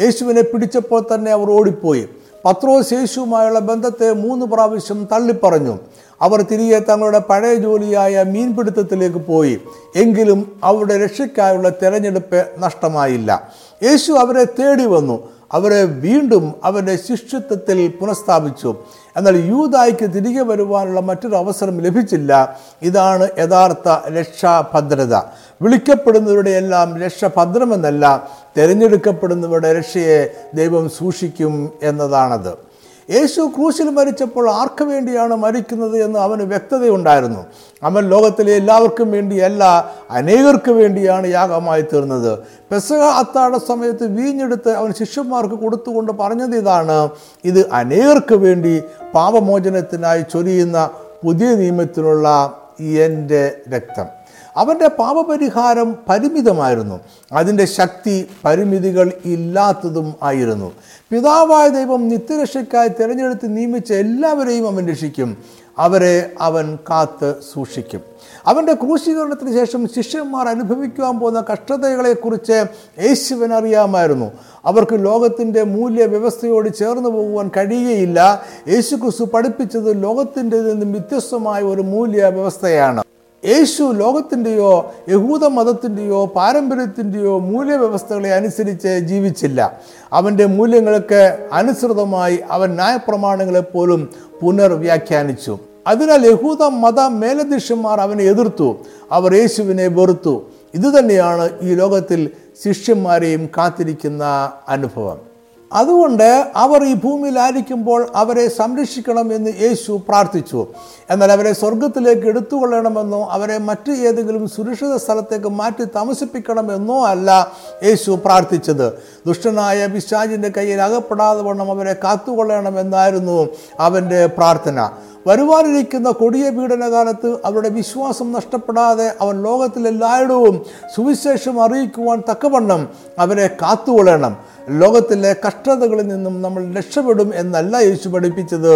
യേശുവിനെ പിടിച്ചപ്പോൾ തന്നെ അവർ ഓടിപ്പോയി. പത്രോസ് യേശുവുമായുള്ള ബന്ധത്തെ മൂന്ന് പ്രാവശ്യം തള്ളിപ്പറഞ്ഞു. അവർ തിരികെ തങ്ങളുടെ പഴയ ജോലിയായ മീൻപിടുത്തത്തിലേക്ക് പോയി. എങ്കിലും അവരുടെ രക്ഷയ്ക്കായുള്ള തിരഞ്ഞെടുപ്പ് നഷ്ടമായില്ല. യേശു അവരെ തേടി വന്നു. അവരെ വീണ്ടും അവരുടെ ശിഷ്യത്വത്തിൽ പുനഃസ്ഥാപിച്ചു. എന്നാൽ യൂതായ്ക്ക് തിരികെ വരുവാനുള്ള മറ്റൊരു അവസരം ലഭിച്ചില്ല. ഇതാണ് യഥാർത്ഥ രക്ഷാഭദ്രത. വിളിക്കപ്പെടുന്നവരുടെ എല്ലാം രക്ഷഭദ്രമെന്നല്ല തിരഞ്ഞെടുക്കപ്പെടുന്നവരുടെ രക്ഷയെ ദൈവം സൂക്ഷിക്കും എന്നതാണത്. യേശു ക്രൂശിൽ മരിച്ചപ്പോൾ ആർക്ക് വേണ്ടിയാണ് മരിക്കുന്നത് എന്ന് അവന് വ്യക്തതയുണ്ടായിരുന്നു. അവൻ ലോകത്തിലെ എല്ലാവർക്കും വേണ്ടിയല്ല അനേകർക്ക് വേണ്ടിയാണ് യാഗമായി തീർന്നത്. പെസക അത്താഴ സമയത്ത് വീഞ്ഞെടുത്ത് അവൻ ശിഷ്യന്മാർക്ക് കൊടുത്തുകൊണ്ട് പറഞ്ഞത് ഇതാണ് ഇത് അനേകർക്ക് വേണ്ടി പാപമോചനത്തിനായി ചൊരിയുന്ന പുതിയ നിയമത്തിനുള്ള എന്റെ രക്തം. അവന്റെ പാപപരിഹാരം പരിമിതമായിരുന്നു. അതിന്റെ ശക്തി പരിമിതികൾ ഇല്ലാത്തതും ആയിരുന്നു. പിതാവായ ദൈവം നിത്യരക്ഷയ്ക്കായി തിരഞ്ഞെടുത്ത് നിയമിച്ച എല്ലാവരെയും അവൻ രക്ഷിക്കും. അവരെ അവൻ കാത്ത് സൂക്ഷിക്കും. അവന്റെ ക്രൂശീകരണത്തിന് ശേഷം ശിഷ്യന്മാർ അനുഭവിക്കുവാൻ പോകുന്ന കഷ്ടതകളെക്കുറിച്ച് യേശുവൻ അറിയാമായിരുന്നു അവർക്ക് ലോകത്തിന്റെ മൂല്യ വ്യവസ്ഥയോട് ചേർന്ന് പോകുവാൻ കഴിയുകയില്ല. യേശു ക്രിസ്തു പഠിപ്പിച്ചത് ലോകത്തിന്റെ നിന്നും വ്യത്യസ്തമായ ഒരു മൂല്യ വ്യവസ്ഥയാണ് യേശു ലോകത്തിന്റെയോ യഹൂദ മതത്തിന്റെയോ പാരമ്പര്യത്തിന്റെയോ മൂല്യവ്യവസ്ഥകളെ അനുസരിച്ച് ജീവിച്ചില്ല. അവന്റെ മൂല്യങ്ങൾക്ക് അനുസൃതമായി അവൻ ന്യായപ്രമാണങ്ങളെപ്പോലും പുനർവ്യാഖ്യാനിച്ചു. അതിനാൽ യഹൂദ മത മേലധ്യക്ഷന്മാർ അവനെ എതിർത്തു. അവർ യേശുവിനെ വെറുത്തു. ഇതുതന്നെയാണ് ഈ ലോകത്തിൽ ശിഷ്യന്മാരെയും കാത്തിരിക്കുന്ന അനുഭവം. അതുകൊണ്ട് അവർ ഈ ഭൂമിയിലായിരിക്കുമ്പോൾ അവരെ സംരക്ഷിക്കണം എന്ന് യേശു പ്രാർത്ഥിച്ചു. എന്നാൽ അവരെ സ്വർഗത്തിലേക്ക് എടുത്തുകൊള്ളണമെന്നോ അവരെ മറ്റ് ഏതെങ്കിലും സുരക്ഷിത സ്ഥലത്തേക്ക് മാറ്റി താമസിപ്പിക്കണമെന്നോ അല്ല യേശു പ്രാർത്ഥിച്ചത്. ദുഷ്ടനായ വിശാജിന്റെ കയ്യിൽ അകപ്പെടാതെ വണ്ണം അവരെ കാത്തുകൊള്ളണമെന്നായിരുന്നു അവന്റെ പ്രാർത്ഥന. വരുവാനിരിക്കുന്ന കൊടിയ പീഡനകാലത്ത് അവരുടെ വിശ്വാസം നഷ്ടപ്പെടാതെ അവൻ ലോകത്തിലെല്ലായിടവും സുവിശേഷം അറിയിക്കുവാൻ തക്കവണ്ണം അവരെ കാത്തുകൊള്ളണം. ലോകത്തിലെ കഷ്ടതകളിൽ നിന്നും നമ്മൾ രക്ഷപ്പെടും എന്നല്ല യേശു പഠിപ്പിച്ചത്.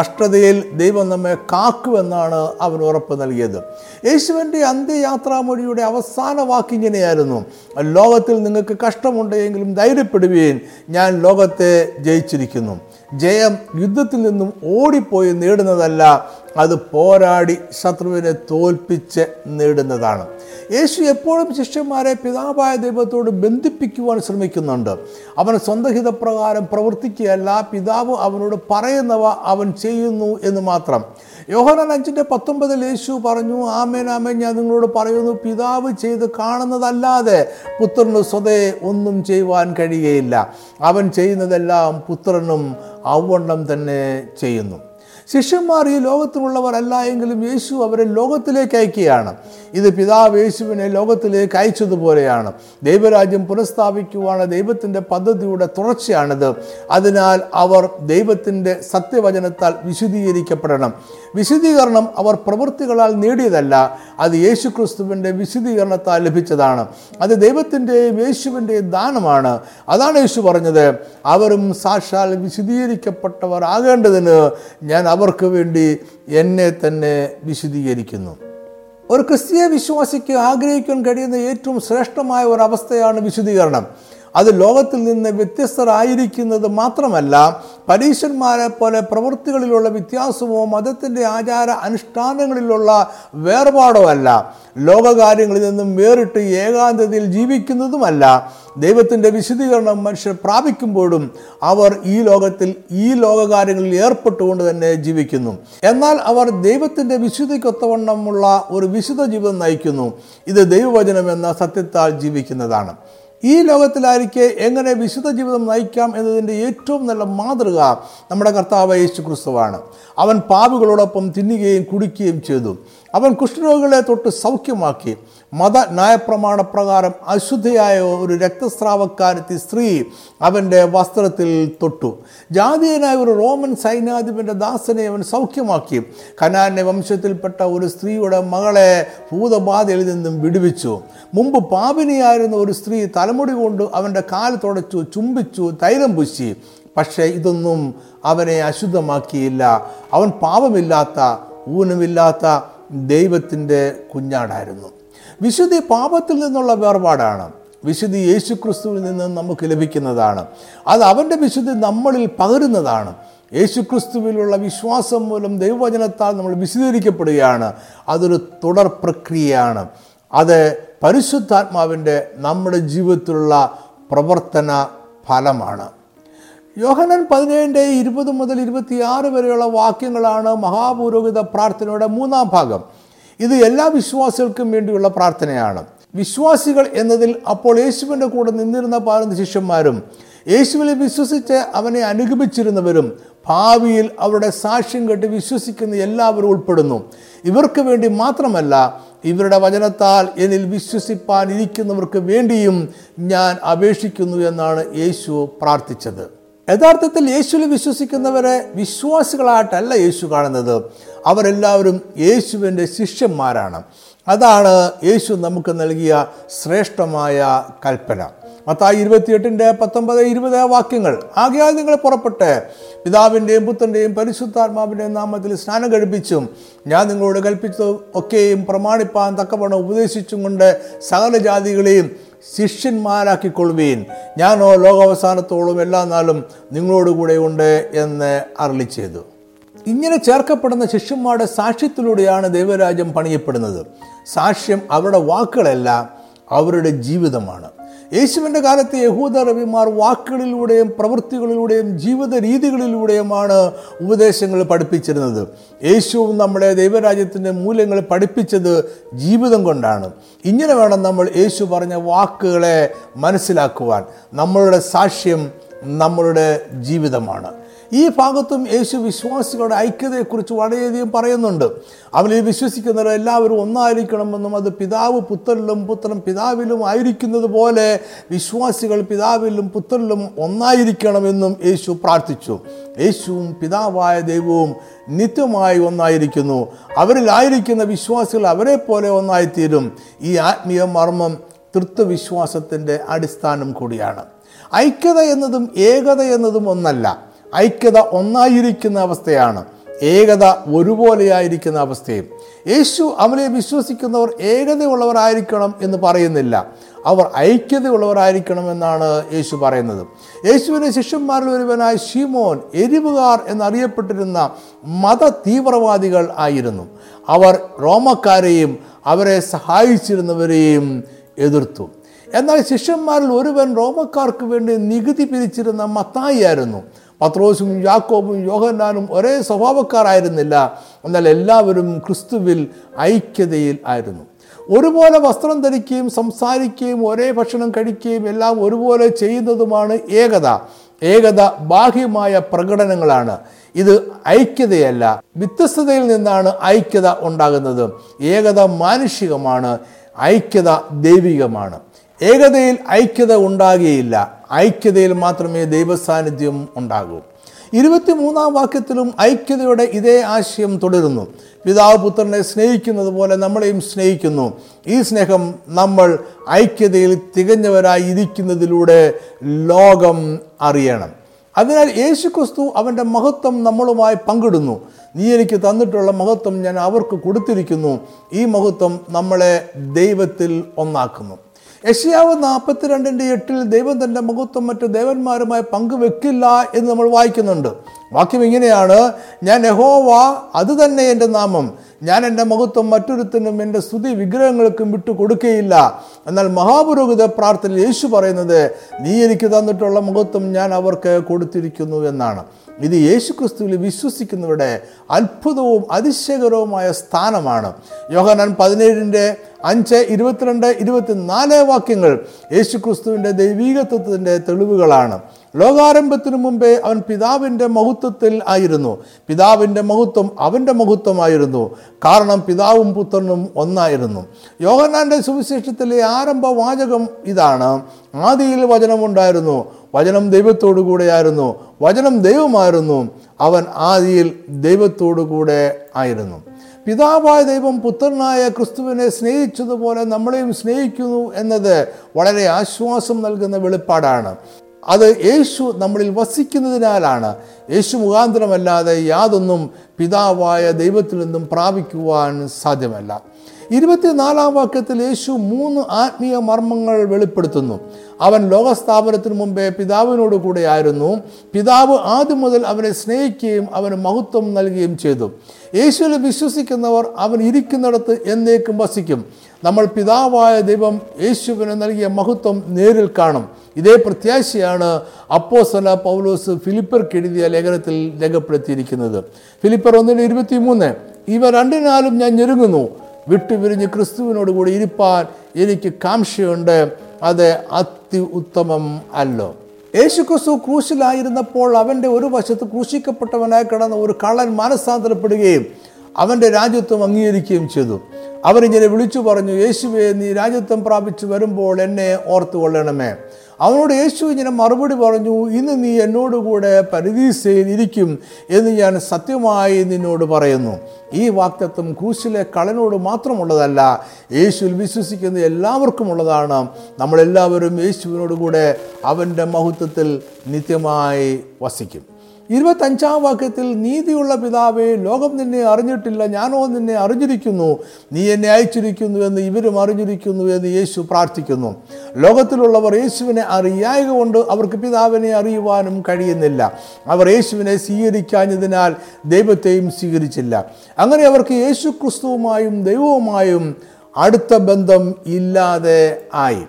കഷ്ടതയിൽ ദൈവം നമ്മെ കാക്കുമെന്നാണ് അവൻ ഉറപ്പ് നൽകിയത്. യേശുവിന്റെ അന്ത്യയാത്രാമൊഴിയുടെ അവസാന വാക്കിങ്ങനെയായിരുന്നു ലോകത്തിൽ നിങ്ങൾക്ക് കഷ്ടമുണ്ടെങ്കിലും ധൈര്യപ്പെടുകയും ഞാൻ ലോകത്തെ ജയിച്ചിരിക്കുന്നു. ജയം യുദ്ധത്തിൽ നിന്നും ഓടിപ്പോയി നേടുന്നതല്ല അത് പോരാടി ശത്രുവിനെ തോൽപ്പിച്ച് നേടുന്നതാണ്. യേശു എപ്പോഴും ശിഷ്യന്മാരെ പിതാവായ ദൈവത്തോട് ബന്ധിപ്പിക്കുവാൻ ശ്രമിക്കുന്നുണ്ട്. അവൻ സ്വന്തം ഹിതപ്രകാരം പ്രവർത്തിക്കുകയല്ല പിതാവ് അവനോട് പറയുന്നവ അവൻ ചെയ്യുന്നു എന്ന് മാത്രം. യോഹനാൻ അഞ്ചിന്റെ പത്തൊമ്പതിൽ യേശു പറഞ്ഞു ആമേൻ ആമേൻ ഞാൻ നിങ്ങളോട് പറയുന്നു പിതാവ് ചെയ്ത് കാണുന്നതല്ലാതെ പുത്രന് സ്വതേ ഒന്നും ചെയ്യുവാൻ കഴിയുകയില്ല അവൻ ചെയ്യുന്നതെല്ലാം പുത്രനും അവണ്ണം തന്നെ ചെയ്യുന്നു. ശിഷ്യന്മാർ ഈ ലോകത്തിലുള്ളവരല്ല എങ്കിലും യേശു അവരെ ലോകത്തിലേക്ക് അയക്കുകയാണ്. ഇത് പിതാവ് യേശുവിനെ ലോകത്തിലേക്ക് അയച്ചതുപോലെയാണ് ദൈവരാജ്യം പുനഃസ്ഥാപിക്കുവാണ് ദൈവത്തിന്റെ പദ്ധതിയുടെ തുടർച്ചയാണിത്. അതിനാൽ അവർ ദൈവത്തിന്റെ സത്യവചനത്താൽ വിശുദ്ധീകരിക്കപ്പെടണം. വിശുദ്ധീകരണം അവർ പ്രവൃത്തികളാൽ നേടിയതല്ല. അത് യേശു ക്രിസ്തുവിന്റെ വിശുദ്ധീകരണത്താൽ ലഭിച്ചതാണ്. അത് ദൈവത്തിന്റെയും യേശുവിന്റെയും ദാനമാണ്. അതാണ് യേശു പറഞ്ഞത് അവരും സാക്ഷാൽ വിശുദ്ധീകരിക്കപ്പെട്ടവർ ആകേണ്ടതിന് ഞാൻ അവർക്ക് വേണ്ടി എന്നെ തന്നെ വിശുദ്ധീകരിക്കുന്നു ഒരു ക്രിസ്തീയ വിശ്വാസിക്ക് ആഗ്രഹിക്കാൻ കഴിയുന്ന ഏറ്റവും ശ്രേഷ്ഠമായ ഒരു അവസ്ഥയാണ് വിശുദ്ധീകരണം അത് ലോകത്തിൽ നിന്ന് വ്യത്യസ്തരായിരിക്കുന്നത് മാത്രമല്ല പരീശന്മാരെ പോലെ പ്രവൃത്തികളിലുള്ള വ്യത്യാസമോ മതത്തിന്റെ ആചാര അനുഷ്ഠാനങ്ങളിലുള്ള വേർപാടോ അല്ല ലോകകാര്യങ്ങളിൽ നിന്നും വേറിട്ട് ഏകാന്തതയിൽ ജീവിക്കുന്നതുമല്ല. ദൈവത്തിന്റെ വിശദീകരണം മനുഷ്യർ പ്രാപിക്കുമ്പോഴും അവർ ഈ ലോകത്തിൽ ഈ ലോകകാര്യങ്ങളിൽ ഏർപ്പെട്ടുകൊണ്ട് തന്നെ ജീവിക്കുന്നു. എന്നാൽ അവർ ദൈവത്തിന്റെ വിശുദ്ധിക്കൊത്തവണ്ണമുള്ള ഒരു വിശുദ്ധ ജീവിതം നയിക്കുന്നു. ഇത് ദൈവവചനം എന്ന സത്യത്താൽ ജീവിക്കുന്നതാണ്. ഈ ലോകത്തിലായിരിക്കെ എങ്ങനെ വിശുദ്ധ ജീവിതം നയിക്കാം എന്നതിന്റെ ഏറ്റവും നല്ല മാതൃക നമ്മുടെ കർത്താവ് യേശു ക്രിസ്തുവാണ് അവൻ പാപികളോടൊപ്പം തിന്നുകയും കുടിക്കുകയും ചെയ്തു. അവൻ കുഷ്ഠരോഗികളെ തൊട്ട് സൗഖ്യമാക്കി. മത ന്യായപ്രമാണ പ്രകാരം അശുദ്ധയായ ഒരു രക്തസ്രാവക്കാരത്തി സ്ത്രീ അവന്റെ വസ്ത്രത്തിൽ തൊട്ടു. ജാതീയനായ ഒരു റോമൻ സൈന്യാധിപന്റെ ദാസനെ അവൻ സൗഖ്യമാക്കി. കനാന്റെ വംശത്തിൽപ്പെട്ട ഒരു സ്ത്രീയുടെ മകളെ ഭൂതബാധയിൽ നിന്നും വിടുവിച്ചു. മുമ്പ് പാപിനിയായിരുന്ന ഒരു സ്ത്രീ തലമുടി കൊണ്ട് അവന്റെ കാൽ തുടച്ചു ചുംബിച്ചു തൈലം പുശി. പക്ഷേ ഇതൊന്നും അവനെ അശുദ്ധമാക്കിയില്ല. അവൻ പാപമില്ലാത്ത ഊനമില്ലാത്ത ദൈവത്തിന്റെ കുഞ്ഞാടായിരുന്നു. വിശുദ്ധി പാപത്തിൽ നിന്നുള്ള വേർപാടാണ്. വിശുദ്ധി യേശു ക്രിസ്തുവിൽ നിന്ന് നമുക്ക് ലഭിക്കുന്നതാണ്. അത് അവന്റെ വിശുദ്ധി നമ്മളിൽ പകരുന്നതാണ്. യേശുക്രിസ്തുവിലുള്ള വിശ്വാസം മൂലം ദൈവവചനത്താൽ നമ്മൾ വിശദീകരിക്കപ്പെടുകയാണ് അതൊരു തുടർ പ്രക്രിയയാണ്. അത് പരിശുദ്ധാത്മാവിന്റെ നമ്മുടെ ജീവിതത്തിലുള്ള പ്രവർത്തന ഫലമാണ്. യോഹനൻ പതിനേഴിന്റെ ഇരുപത് മുതൽ ഇരുപത്തിയാറ് വരെയുള്ള വാക്യങ്ങളാണ് മഹാപുരോഹിത പ്രാർത്ഥനയുടെ മൂന്നാം ഭാഗം. ഇത് എല്ലാ വിശ്വാസികൾക്കും വേണ്ടിയുള്ള പ്രാർത്ഥനയാണ്. വിശ്വാസികൾ എന്നതിൽ അപ്പോൾ യേശുവിന്റെ കൂടെ നിന്നിരുന്ന പതിനൊന്ന് ശിഷ്യന്മാരും യേശുവിൽ വിശ്വസിച്ച് അവനെ അനുഗമിച്ചിരുന്നവരും ഭാവിയിൽ അവരുടെ സാക്ഷ്യം കേട്ട് വിശ്വസിക്കുന്ന എല്ലാവരും ഉൾപ്പെടുന്നു. ഇവർക്ക് വേണ്ടി മാത്രമല്ല ഇവരുടെ വചനത്താൽ എന്നിൽ വിശ്വസിപ്പാൻ ഇരിക്കുന്നവർക്ക് വേണ്ടിയും ഞാൻ അപേക്ഷിക്കുന്നു എന്നാണ് യേശു പ്രാർത്ഥിച്ചത്. യഥാർത്ഥത്തിൽ യേശുവിൽ വിശ്വസിക്കുന്നവരെ വിശ്വാസികളായിട്ടല്ല യേശു കാണുന്നത്. അവരെല്ലാവരും യേശുവിന്റെ ശിഷ്യന്മാരാണ്. അതാണ് യേശു നമുക്ക് നൽകിയ ശ്രേഷ്ഠമായ കൽപ്പന. മത്തായി ഇരുപത്തിയെട്ടിന്റെ പത്തൊമ്പത് ഇരുപത് വാക്യങ്ങൾ. ആകയാൽ നിങ്ങൾ പുറപ്പെട്ട് പിതാവിന്റെയും പുത്രന്റെയും പരിശുദ്ധാത്മാവിന്റെയും നാമത്തിൽ സ്നാനം കഴിപ്പിച്ചും ഞാൻ നിങ്ങളോട് കൽപ്പിച്ചത് ഒക്കെയും പ്രമാണിപ്പാൻ തക്കവണ്ണം ഉപദേശിച്ചും കൊണ്ട് സകല ജാതികളെയും ശിഷ്യന്മാരാക്കിക്കൊള്ളുവീൻ. ഞാനോ ലോകാവസാനത്തോളം എല്ലാ നാളും നിങ്ങളോടുകൂടെ ഉണ്ട് എന്ന് അരളി ചെയ്തു. ഇങ്ങനെ ചേർക്കപ്പെടുന്ന ശിഷ്യന്മാരുടെ സാക്ഷ്യത്തിലൂടെയാണ് ദൈവരാജ്യം പണിയപ്പെടുന്നത്. സാക്ഷ്യം അവരുടെ വാക്കുകളല്ല അവരുടെ ജീവിതമാണ്. യേശുവിന്റെ കാലത്ത് യഹൂദ റബിമാർ വാക്കുകളിലൂടെയും പ്രവൃത്തികളിലൂടെയും ജീവിത രീതികളിലൂടെയുമാണ് ഉപദേശങ്ങൾ പഠിപ്പിച്ചിരുന്നത്. യേശുവും നമ്മുടെ ദൈവരാജ്യത്തിന്റെ മൂല്യങ്ങൾ പഠിപ്പിച്ചത് ജീവിതം കൊണ്ടാണ്. ഇങ്ങനെ വേണം നമ്മൾ യേശു പറഞ്ഞ വാക്കുകളെ മനസ്സിലാക്കുവാൻ. നമ്മളുടെ സാക്ഷ്യം നമ്മളുടെ ജീവിതമാണ്. ഈ ഭാഗത്തും യേശു വിശ്വാസികളുടെ ഐക്യതയെക്കുറിച്ച് വളരെയധികം പറയുന്നുണ്ട്. അവനിൽ വിശ്വസിക്കുന്നവർ എല്ലാവരും ഒന്നായിരിക്കണമെന്നും അത് പിതാവ് പുത്രനിലും പുത്രൻ പിതാവിലും ആയിരിക്കുന്നത് പോലെ വിശ്വാസികൾ പിതാവിലും പുത്രനിലും ഒന്നായിരിക്കണമെന്നും യേശു പ്രാർത്ഥിച്ചു. യേശുവും പിതാവായ ദൈവവും നിത്യമായി ഒന്നായിരിക്കുന്നു. അവരിലായിരിക്കുന്ന വിശ്വാസികൾ അവരെ പോലെ ഒന്നായിത്തീരും. ഈ ആത്മീയ മർമ്മം തൃത്വവിശ്വാസത്തിന്റെ അടിസ്ഥാനം കൂടിയാണ്. ഐക്യത എന്നതും ഏകത എന്നതും ഒന്നല്ല. ഐക്യത ഒന്നായിരിക്കുന്ന അവസ്ഥയാണ്. ഏകത ഒരുപോലെയായിരിക്കുന്ന അവസ്ഥയും. യേശു അവനെ വിശ്വസിക്കുന്നവർ ഏകതയുള്ളവരായിരിക്കണം എന്ന് പറയുന്നില്ല. അവർ ഐക്യതയുള്ളവരായിരിക്കണം എന്നാണ് യേശു പറയുന്നത്. യേശുവിനെ ശിഷ്യന്മാരിൽ ഒരുവനായ ഷിമോൻ എരിവുകാർ എന്നറിയപ്പെട്ടിരുന്ന മത തീവ്രവാദികൾ ആയിരുന്നു. അവർ റോമക്കാരെയും അവരെ സഹായിച്ചിരുന്നവരെയും എതിർത്തു. എന്നാൽ ശിഷ്യന്മാരിൽ ഒരുവൻ റോമക്കാർക്ക് വേണ്ടി നികുതി പിരിച്ചിരുന്ന മത്തായിയായിരുന്നു. പത്രോസും യാക്കോബും യോഹന്നാനും ഒരേ സ്വഭാവക്കാരായിരുന്നില്ല. എന്നാൽ എല്ലാവരും ക്രിസ്തുവിൽ ഐക്യതയിൽ ആയിരുന്നു. ഒരുപോലെ വസ്ത്രം ധരിക്കുകയും സംസാരിക്കുകയും ഒരേ ഭക്ഷണം കഴിക്കുകയും എല്ലാം ഒരുപോലെ ചെയ്യുന്നതുമാണ് ഏകത. ഏകത ബാഹ്യമായ പ്രകടനങ്ങളാണ്. ഇത് ഐക്യതയല്ല. വ്യത്യസ്തതയിൽ നിന്നാണ് ഐക്യത ഉണ്ടാകുന്നത്. ഏകത മാനുഷികമാണ്. ഐക്യത ദൈവികമാണ്. ഏകതയിൽ ഐക്യത ഉണ്ടാകുകയില്ല. ഐക്യതയിൽ മാത്രമേ ദൈവസാന്നിധ്യം ഉണ്ടാകൂ. ഇരുപത്തിമൂന്നാം വാക്യത്തിലും ഐക്യതയുടെ ഇതേ ആശയം തുടരുന്നു. പിതാവ് പുത്രനെ സ്നേഹിക്കുന്നത് പോലെ നമ്മളെയും സ്നേഹിക്കുന്നു. ഈ സ്നേഹം നമ്മൾ ഐക്യതയിൽ തികഞ്ഞവരായി ഇരിക്കുന്നതിലൂടെ ലോകം അറിയണം. അതിനാൽ യേശു ക്രിസ്തു അവന്റെ മഹത്വം നമ്മളുമായി പങ്കിടുന്നു. നീ എനിക്ക് തന്നിട്ടുള്ള മഹത്വം ഞാൻ അവർക്ക് കൊടുത്തിരിക്കുന്നു. ഈ മഹത്വം നമ്മളെ ദൈവത്തിൽ ഒന്നാക്കുന്നു. യശയാവ് നാൽപ്പത്തിരണ്ടിന്റെ എട്ടിൽ ദൈവം തന്റെ മഹത്വം മറ്റ് ദേവന്മാരുമായി പങ്കുവെക്കില്ല എന്ന് നമ്മൾ വായിക്കുന്നുണ്ട്. വാക്യം ഇങ്ങനെയാണ് ഞാൻ യഹോവ അത് തന്നെ എന്റെ നാമം. ഞാൻ എന്റെ മഹത്വം മറ്റൊരുത്തിനും എന്റെ സ്തുതി വിഗ്രഹങ്ങൾക്കും വിട്ടു കൊടുക്കുകയില്ല എന്നാൽ മഹാപുരോഹിത പ്രാർത്ഥനയിൽ യേശു പറയുന്നത് നീ എനിക്ക് തന്നിട്ടുള്ള മഹത്വം ഞാൻ അവർക്ക് കൊടുത്തിരിക്കുന്നു എന്നാണ്. ഇത് യേശു ക്രിസ്തുവിൽ വിശ്വസിക്കുന്നവരുടെ അത്ഭുതവും അതിശയകരവുമായ സ്ഥാനമാണ്. യോഹനാൻ പതിനേഴിന്റെ അഞ്ച് ഇരുപത്തിരണ്ട് ഇരുപത്തിനാല് വാക്യങ്ങൾ യേശു ക്രിസ്തുവിന്റെ ദൈവീകത്വത്തിന്റെ തെളിവുകളാണ്. ലോകാരംഭത്തിനു മുമ്പേ അവൻ പിതാവിന്റെ മഹത്വത്തിൽ ആയിരുന്നു. പിതാവിന്റെ മഹത്വം അവന്റെ മഹത്വമായിരുന്നു. കാരണം പിതാവും പുത്രനും ഒന്നായിരുന്നു. യോഹന്നാന്റെ സുവിശേഷത്തിലെ ആരംഭ വാചകം ഇതാണ്. ആദിയിൽ വചനമുണ്ടായിരുന്നു വചനം ദൈവത്തോടു കൂടെയായിരുന്നു. വചനം ദൈവമായിരുന്നു. അവൻ ആദിയിൽ ദൈവത്തോടു കൂടെ ആയിരുന്നു. പിതാവായ ദൈവം പുത്രനായ ക്രിസ്തുവിനെ സ്നേഹിച്ചതുപോലെ നമ്മളെയും സ്നേഹിക്കുന്നു എന്നത് വളരെ ആശ്വാസം നൽകുന്ന വെളിപ്പാടാണ്. അത് യേശു നമ്മളിൽ വസിക്കുന്നതിനാലാണ്. യേശു മുഖാന്തരമല്ലാതെ യാതൊന്നും പിതാവായ ദൈവത്തിൽ നിന്നും പ്രാപിക്കുവാൻ സാധ്യമല്ല. ഇരുപത്തിനാലാം വാക്യത്തിൽ യേശു മൂന്ന് ആത്മീയ മർമ്മങ്ങൾ വെളിപ്പെടുത്തുന്നു. അവൻ ലോകസ്ഥാപനത്തിന് മുമ്പേ പിതാവിനോട് കൂടെയായിരുന്നു പിതാവ് ആദ്യം മുതൽ അവനെ സ്നേഹിക്കുകയും അവന് മഹത്വം നൽകുകയും ചെയ്തു. യേശുവിൽ വിശ്വസിക്കുന്നവർ അവൻ ഇരിക്കുന്നിടത്ത് എന്നേക്കും വസിക്കും. നമ്മൾ പിതാവായ ദൈവം യേശുവിന് നൽകിയ മഹത്വം നേരിൽ കാണും. ഇതേ പ്രത്യാശയാണ് അപ്പോസല പൗലോസ് ഫിലിപ്പർക്ക് എഴുതിയ ലേഖനത്തിൽ രേഖപ്പെടുത്തിയിരിക്കുന്നത്. ഫിലിപ്പർ ഒന്നിന് ഇരുപത്തി മൂന്ന് ഇവ രണ്ടിനാലും ഞാൻ ഞെരുങ്ങുന്നു. വിട്ടുപിരിഞ്ഞ് ക്രിസ്തുവിനോട് കൂടി ഇരിപ്പാൻ എനിക്ക് കാംക്ഷയുണ്ട്. അത് അതി ഉത്തമം അല്ലോ. യേശു ക്രിസ്തു ക്രൂശിലായിരുന്നപ്പോൾ അവന്റെ ഒരു വശത്ത് ക്രൂശിക്കപ്പെട്ടവനായി കിടന്ന ഒരു കള്ളൻ മാനസാന്തരപ്പെടുകയും അവന്റെ രാജ്യത്വം അംഗീകരിക്കുകയും ചെയ്തു. അവരിങ്ങനെ വിളിച്ചു പറഞ്ഞു യേശുവെ നീ രാജ്യത്വം പ്രാപിച്ചു വരുമ്പോൾ എന്നെ ഓർത്തു കൊള്ളണമേ അവനോട് യേശു ഇങ്ങനെ മറുപടി പറഞ്ഞു ഇന്ന് നീ എന്നോടുകൂടെ പരിധീസയിൽ ഇരിക്കും എന്ന് ഞാൻ സത്യമായി നിന്നോട് പറയുന്നു. ഈ വാക്തത്വം ക്രൂശിലെ കളനോട് മാത്രമുള്ളതല്ല യേശുവിൽ വിശ്വസിക്കുന്ന എല്ലാവർക്കും ഉള്ളതാണ്. നമ്മളെല്ലാവരും യേശുവിനോടുകൂടെ അവന്റെ മഹത്വത്തിൽ നിത്യമായി വസിക്കും. ഇരുപത്തഞ്ചാം വാക്യത്തിൽ നീതിയുള്ള പിതാവേ ലോകം നിന്നെ അറിഞ്ഞിട്ടില്ല ഞാനോ നിന്നെ അറിഞ്ഞിരിക്കുന്നു. നീ എന്നെ അയച്ചിരിക്കുന്നു എന്ന് ഇവരും അറിഞ്ഞിരിക്കുന്നു എന്ന് യേശു പ്രാർത്ഥിക്കുന്നു. ലോകത്തിലുള്ളവർ യേശുവിനെ അറിയായക കൊണ്ട് അവർക്ക് പിതാവിനെ അറിയുവാനും കഴിയുന്നില്ല. അവർ യേശുവിനെ സ്വീകരിക്കാഞ്ഞതിനാൽ ദൈവത്തെയും സ്വീകരിച്ചില്ല. അങ്ങനെ അവർക്ക് യേശു ക്രിസ്തുവുമായും ദൈവവുമായും അടുത്ത ബന്ധം ഇല്ലാതെ ആയി.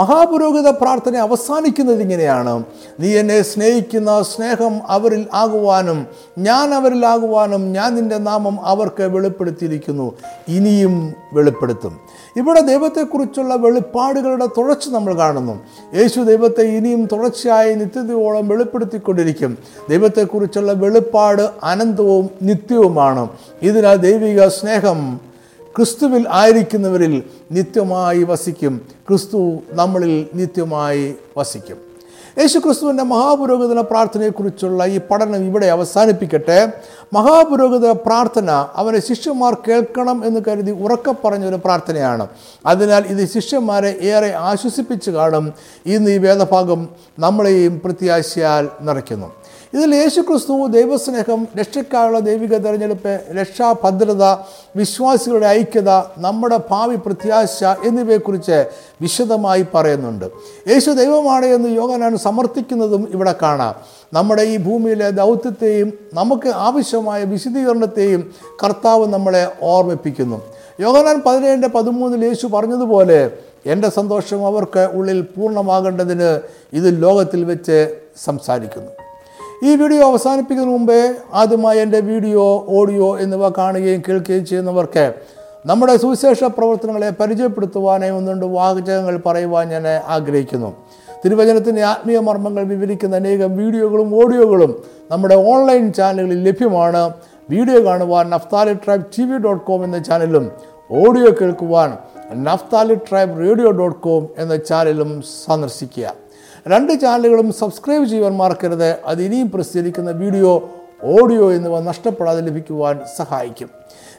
മഹാപുരോഹിത പ്രാർത്ഥന അവസാനിക്കുന്നത് ഇങ്ങനെയാണ്. നീ എന്നെ സ്നേഹിക്കുന്ന സ്നേഹം അവരിൽ ആകുവാനും ഞാൻ അവരിൽ അവരിലാകുവാനും ഞാൻ നിന്റെ നാമം അവർക്ക് വെളിപ്പെടുത്തിയിരിക്കുന്നു. ഇനിയും വെളിപ്പെടുത്തും. ഇവിടെ ദൈവത്തെക്കുറിച്ചുള്ള വെളിപ്പാടുകളുടെ തുടർച്ച നമ്മൾ കാണുന്നു. യേശു ദൈവത്തെ ഇനിയും തുടർച്ചയായി നിത്യതയോളം വെളിപ്പെടുത്തിക്കൊണ്ടിരിക്കും. ദൈവത്തെക്കുറിച്ചുള്ള വെളിപ്പാട് അനന്തവും നിത്യവുമാണ്. ഇതിനാൽ ദൈവിക സ്നേഹം ക്രിസ്തുവിൽ ആയിരിക്കുന്നവരിൽ നിത്യമായി വസിക്കും. ക്രിസ്തു നമ്മളിൽ നിത്യമായി വസിക്കും. യേശു ക്രിസ്തുവിന്റെ മഹാപുരോഹിതന പ്രാർത്ഥനയെക്കുറിച്ചുള്ള ഈ പഠനം ഇവിടെ അവസാനിപ്പിക്കട്ടെ. മഹാപുരോഹിത പ്രാർത്ഥന അവനെ ശിഷ്യന്മാർ കേൾക്കണം എന്ന് കരുതി ഉറക്കെ പറഞ്ഞൊരു പ്രാർത്ഥനയാണ്. അതിനാൽ ഇത് ശിഷ്യന്മാരെ ഏറെ ആശ്വസിപ്പിച്ച് കാണും. ഇന്ന് ഈ വേദഭാഗം നമ്മളെയും പ്രത്യാശയാൽ നിറയ്ക്കുന്നു. ഇതിൽ യേശു ക്രിസ്തു ദൈവസ്നേഹം രക്ഷയ്ക്കായുള്ള ദൈവിക തെരഞ്ഞെടുപ്പ് രക്ഷാഭദ്രത വിശ്വാസികളുടെ ഐക്യത നമ്മുടെ ഭാവി പ്രത്യാശ എന്നിവയെക്കുറിച്ച് വിശദമായി പറയുന്നുണ്ട്. യേശു ദൈവമാണ് എന്ന് യോഗനാൻ സമർത്ഥിക്കുന്നതും ഇവിടെ കാണാം. നമ്മുടെ ഈ ഭൂമിയിലെ ദൗത്യത്തെയും നമുക്ക് ആവശ്യമായ വിശദീകരണത്തെയും കർത്താവ് നമ്മളെ ഓർമ്മിപ്പിക്കുന്നു. യോഗനാൻ പതിനേഴിന്റെ പതിമൂന്നിൽ യേശു പറഞ്ഞതുപോലെ എന്റെ സന്തോഷം അവർക്ക് ഉള്ളിൽ പൂർണമാകേണ്ടതിന് ഇത് ലോകത്തിൽ വെച്ച് സംസാരിക്കുന്നു. ഈ വീഡിയോ അവസാനിപ്പിക്കുന്നതിന് മുമ്പേ ആദ്യമായി എന്റെ വീഡിയോ ഓഡിയോ എന്നിവ കാണുകയും കേൾക്കുകയും ചെയ്യുന്നവർക്ക് നമ്മുടെ സുവിശേഷ പ്രവർത്തനങ്ങളെ പരിചയപ്പെടുത്തുവാനായി ഒന്നുകൊണ്ട് വാചകങ്ങൾ പറയുവാൻ ഞാൻ ആഗ്രഹിക്കുന്നു. തിരുവചനത്തിന്റെ ആത്മീയ മർമ്മങ്ങൾ വിവരിക്കുന്ന അനേകം വീഡിയോകളും ഓഡിയോകളും നമ്മുടെ ഓൺലൈൻ ചാനലുകളിൽ ലഭ്യമാണ്. വീഡിയോ കാണുവാൻ Naphtali tribe TV dot com എന്ന ചാനലും ഓഡിയോ കേൾക്കുവാൻ Naphtali tribe radio dot com എന്ന ചാനലും സന്ദർശിക്കുക. രണ്ട് ചാനലുകളും സബ്സ്ക്രൈബ് ചെയ്യുവാൻ മറക്കരുത്. അത് ഇനിയും പ്രസിദ്ധീകരിക്കുന്ന വീഡിയോ ഓഡിയോ എന്നിവ നഷ്ടപ്പെടാതെ ലഭിക്കുവാൻ സഹായിക്കും.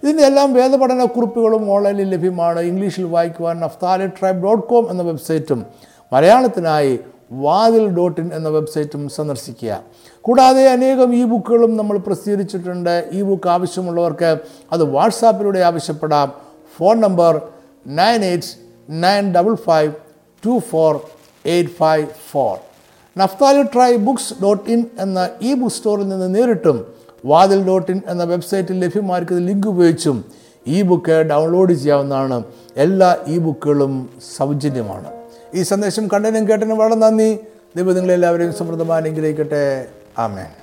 ഇതിന്റെ എല്ലാം വേദപഠന കുറിപ്പുകളും ഓൺലൈനിൽ ലഭ്യമാണ്. ഇംഗ്ലീഷിൽ വായിക്കുവാൻ നഫ്താലി ട്രൈബ് ഡോട്ട് കോം എന്ന വെബ്സൈറ്റും മലയാളത്തിനായി വാതിൽ ഡോട്ട് ഇൻ എന്ന വെബ്സൈറ്റും സന്ദർശിക്കുക. കൂടാതെ അനേകം ഇ ബുക്കുകളും നമ്മൾ പ്രസിദ്ധീകരിച്ചിട്ടുണ്ട്. ഇ ബുക്ക് ആവശ്യമുള്ളവർക്ക് അത് വാട്സാപ്പിലൂടെ ആവശ്യപ്പെടാം. Phone number nine eight nine double five two four eight five four. Naphtali tribe books dot in എന്ന ഇ ബുക്ക് സ്റ്റോറിൽ നിന്ന് നേരിട്ടും വാതിൽ ഡോട്ട് ഇൻ എന്ന വെബ്സൈറ്റിൽ ലഭ്യമായിരിക്കുന്ന ലിങ്ക് ഉപയോഗിച്ചും ഇ ബുക്ക് ഡൗൺലോഡ് ചെയ്യാവുന്നതാണ്. എല്ലാ ഇ ബുക്കുകളും സൗജന്യമാണ്. ഈ സന്ദേശം കണ്ടതിനും കേട്ടതിനും വളരെ നന്ദി. ദൈവം നിങ്ങളെല്ലാവരെയും സമൃദ്ധമായി അനുഗ്രഹിക്കട്ടെ. ആമേൻ.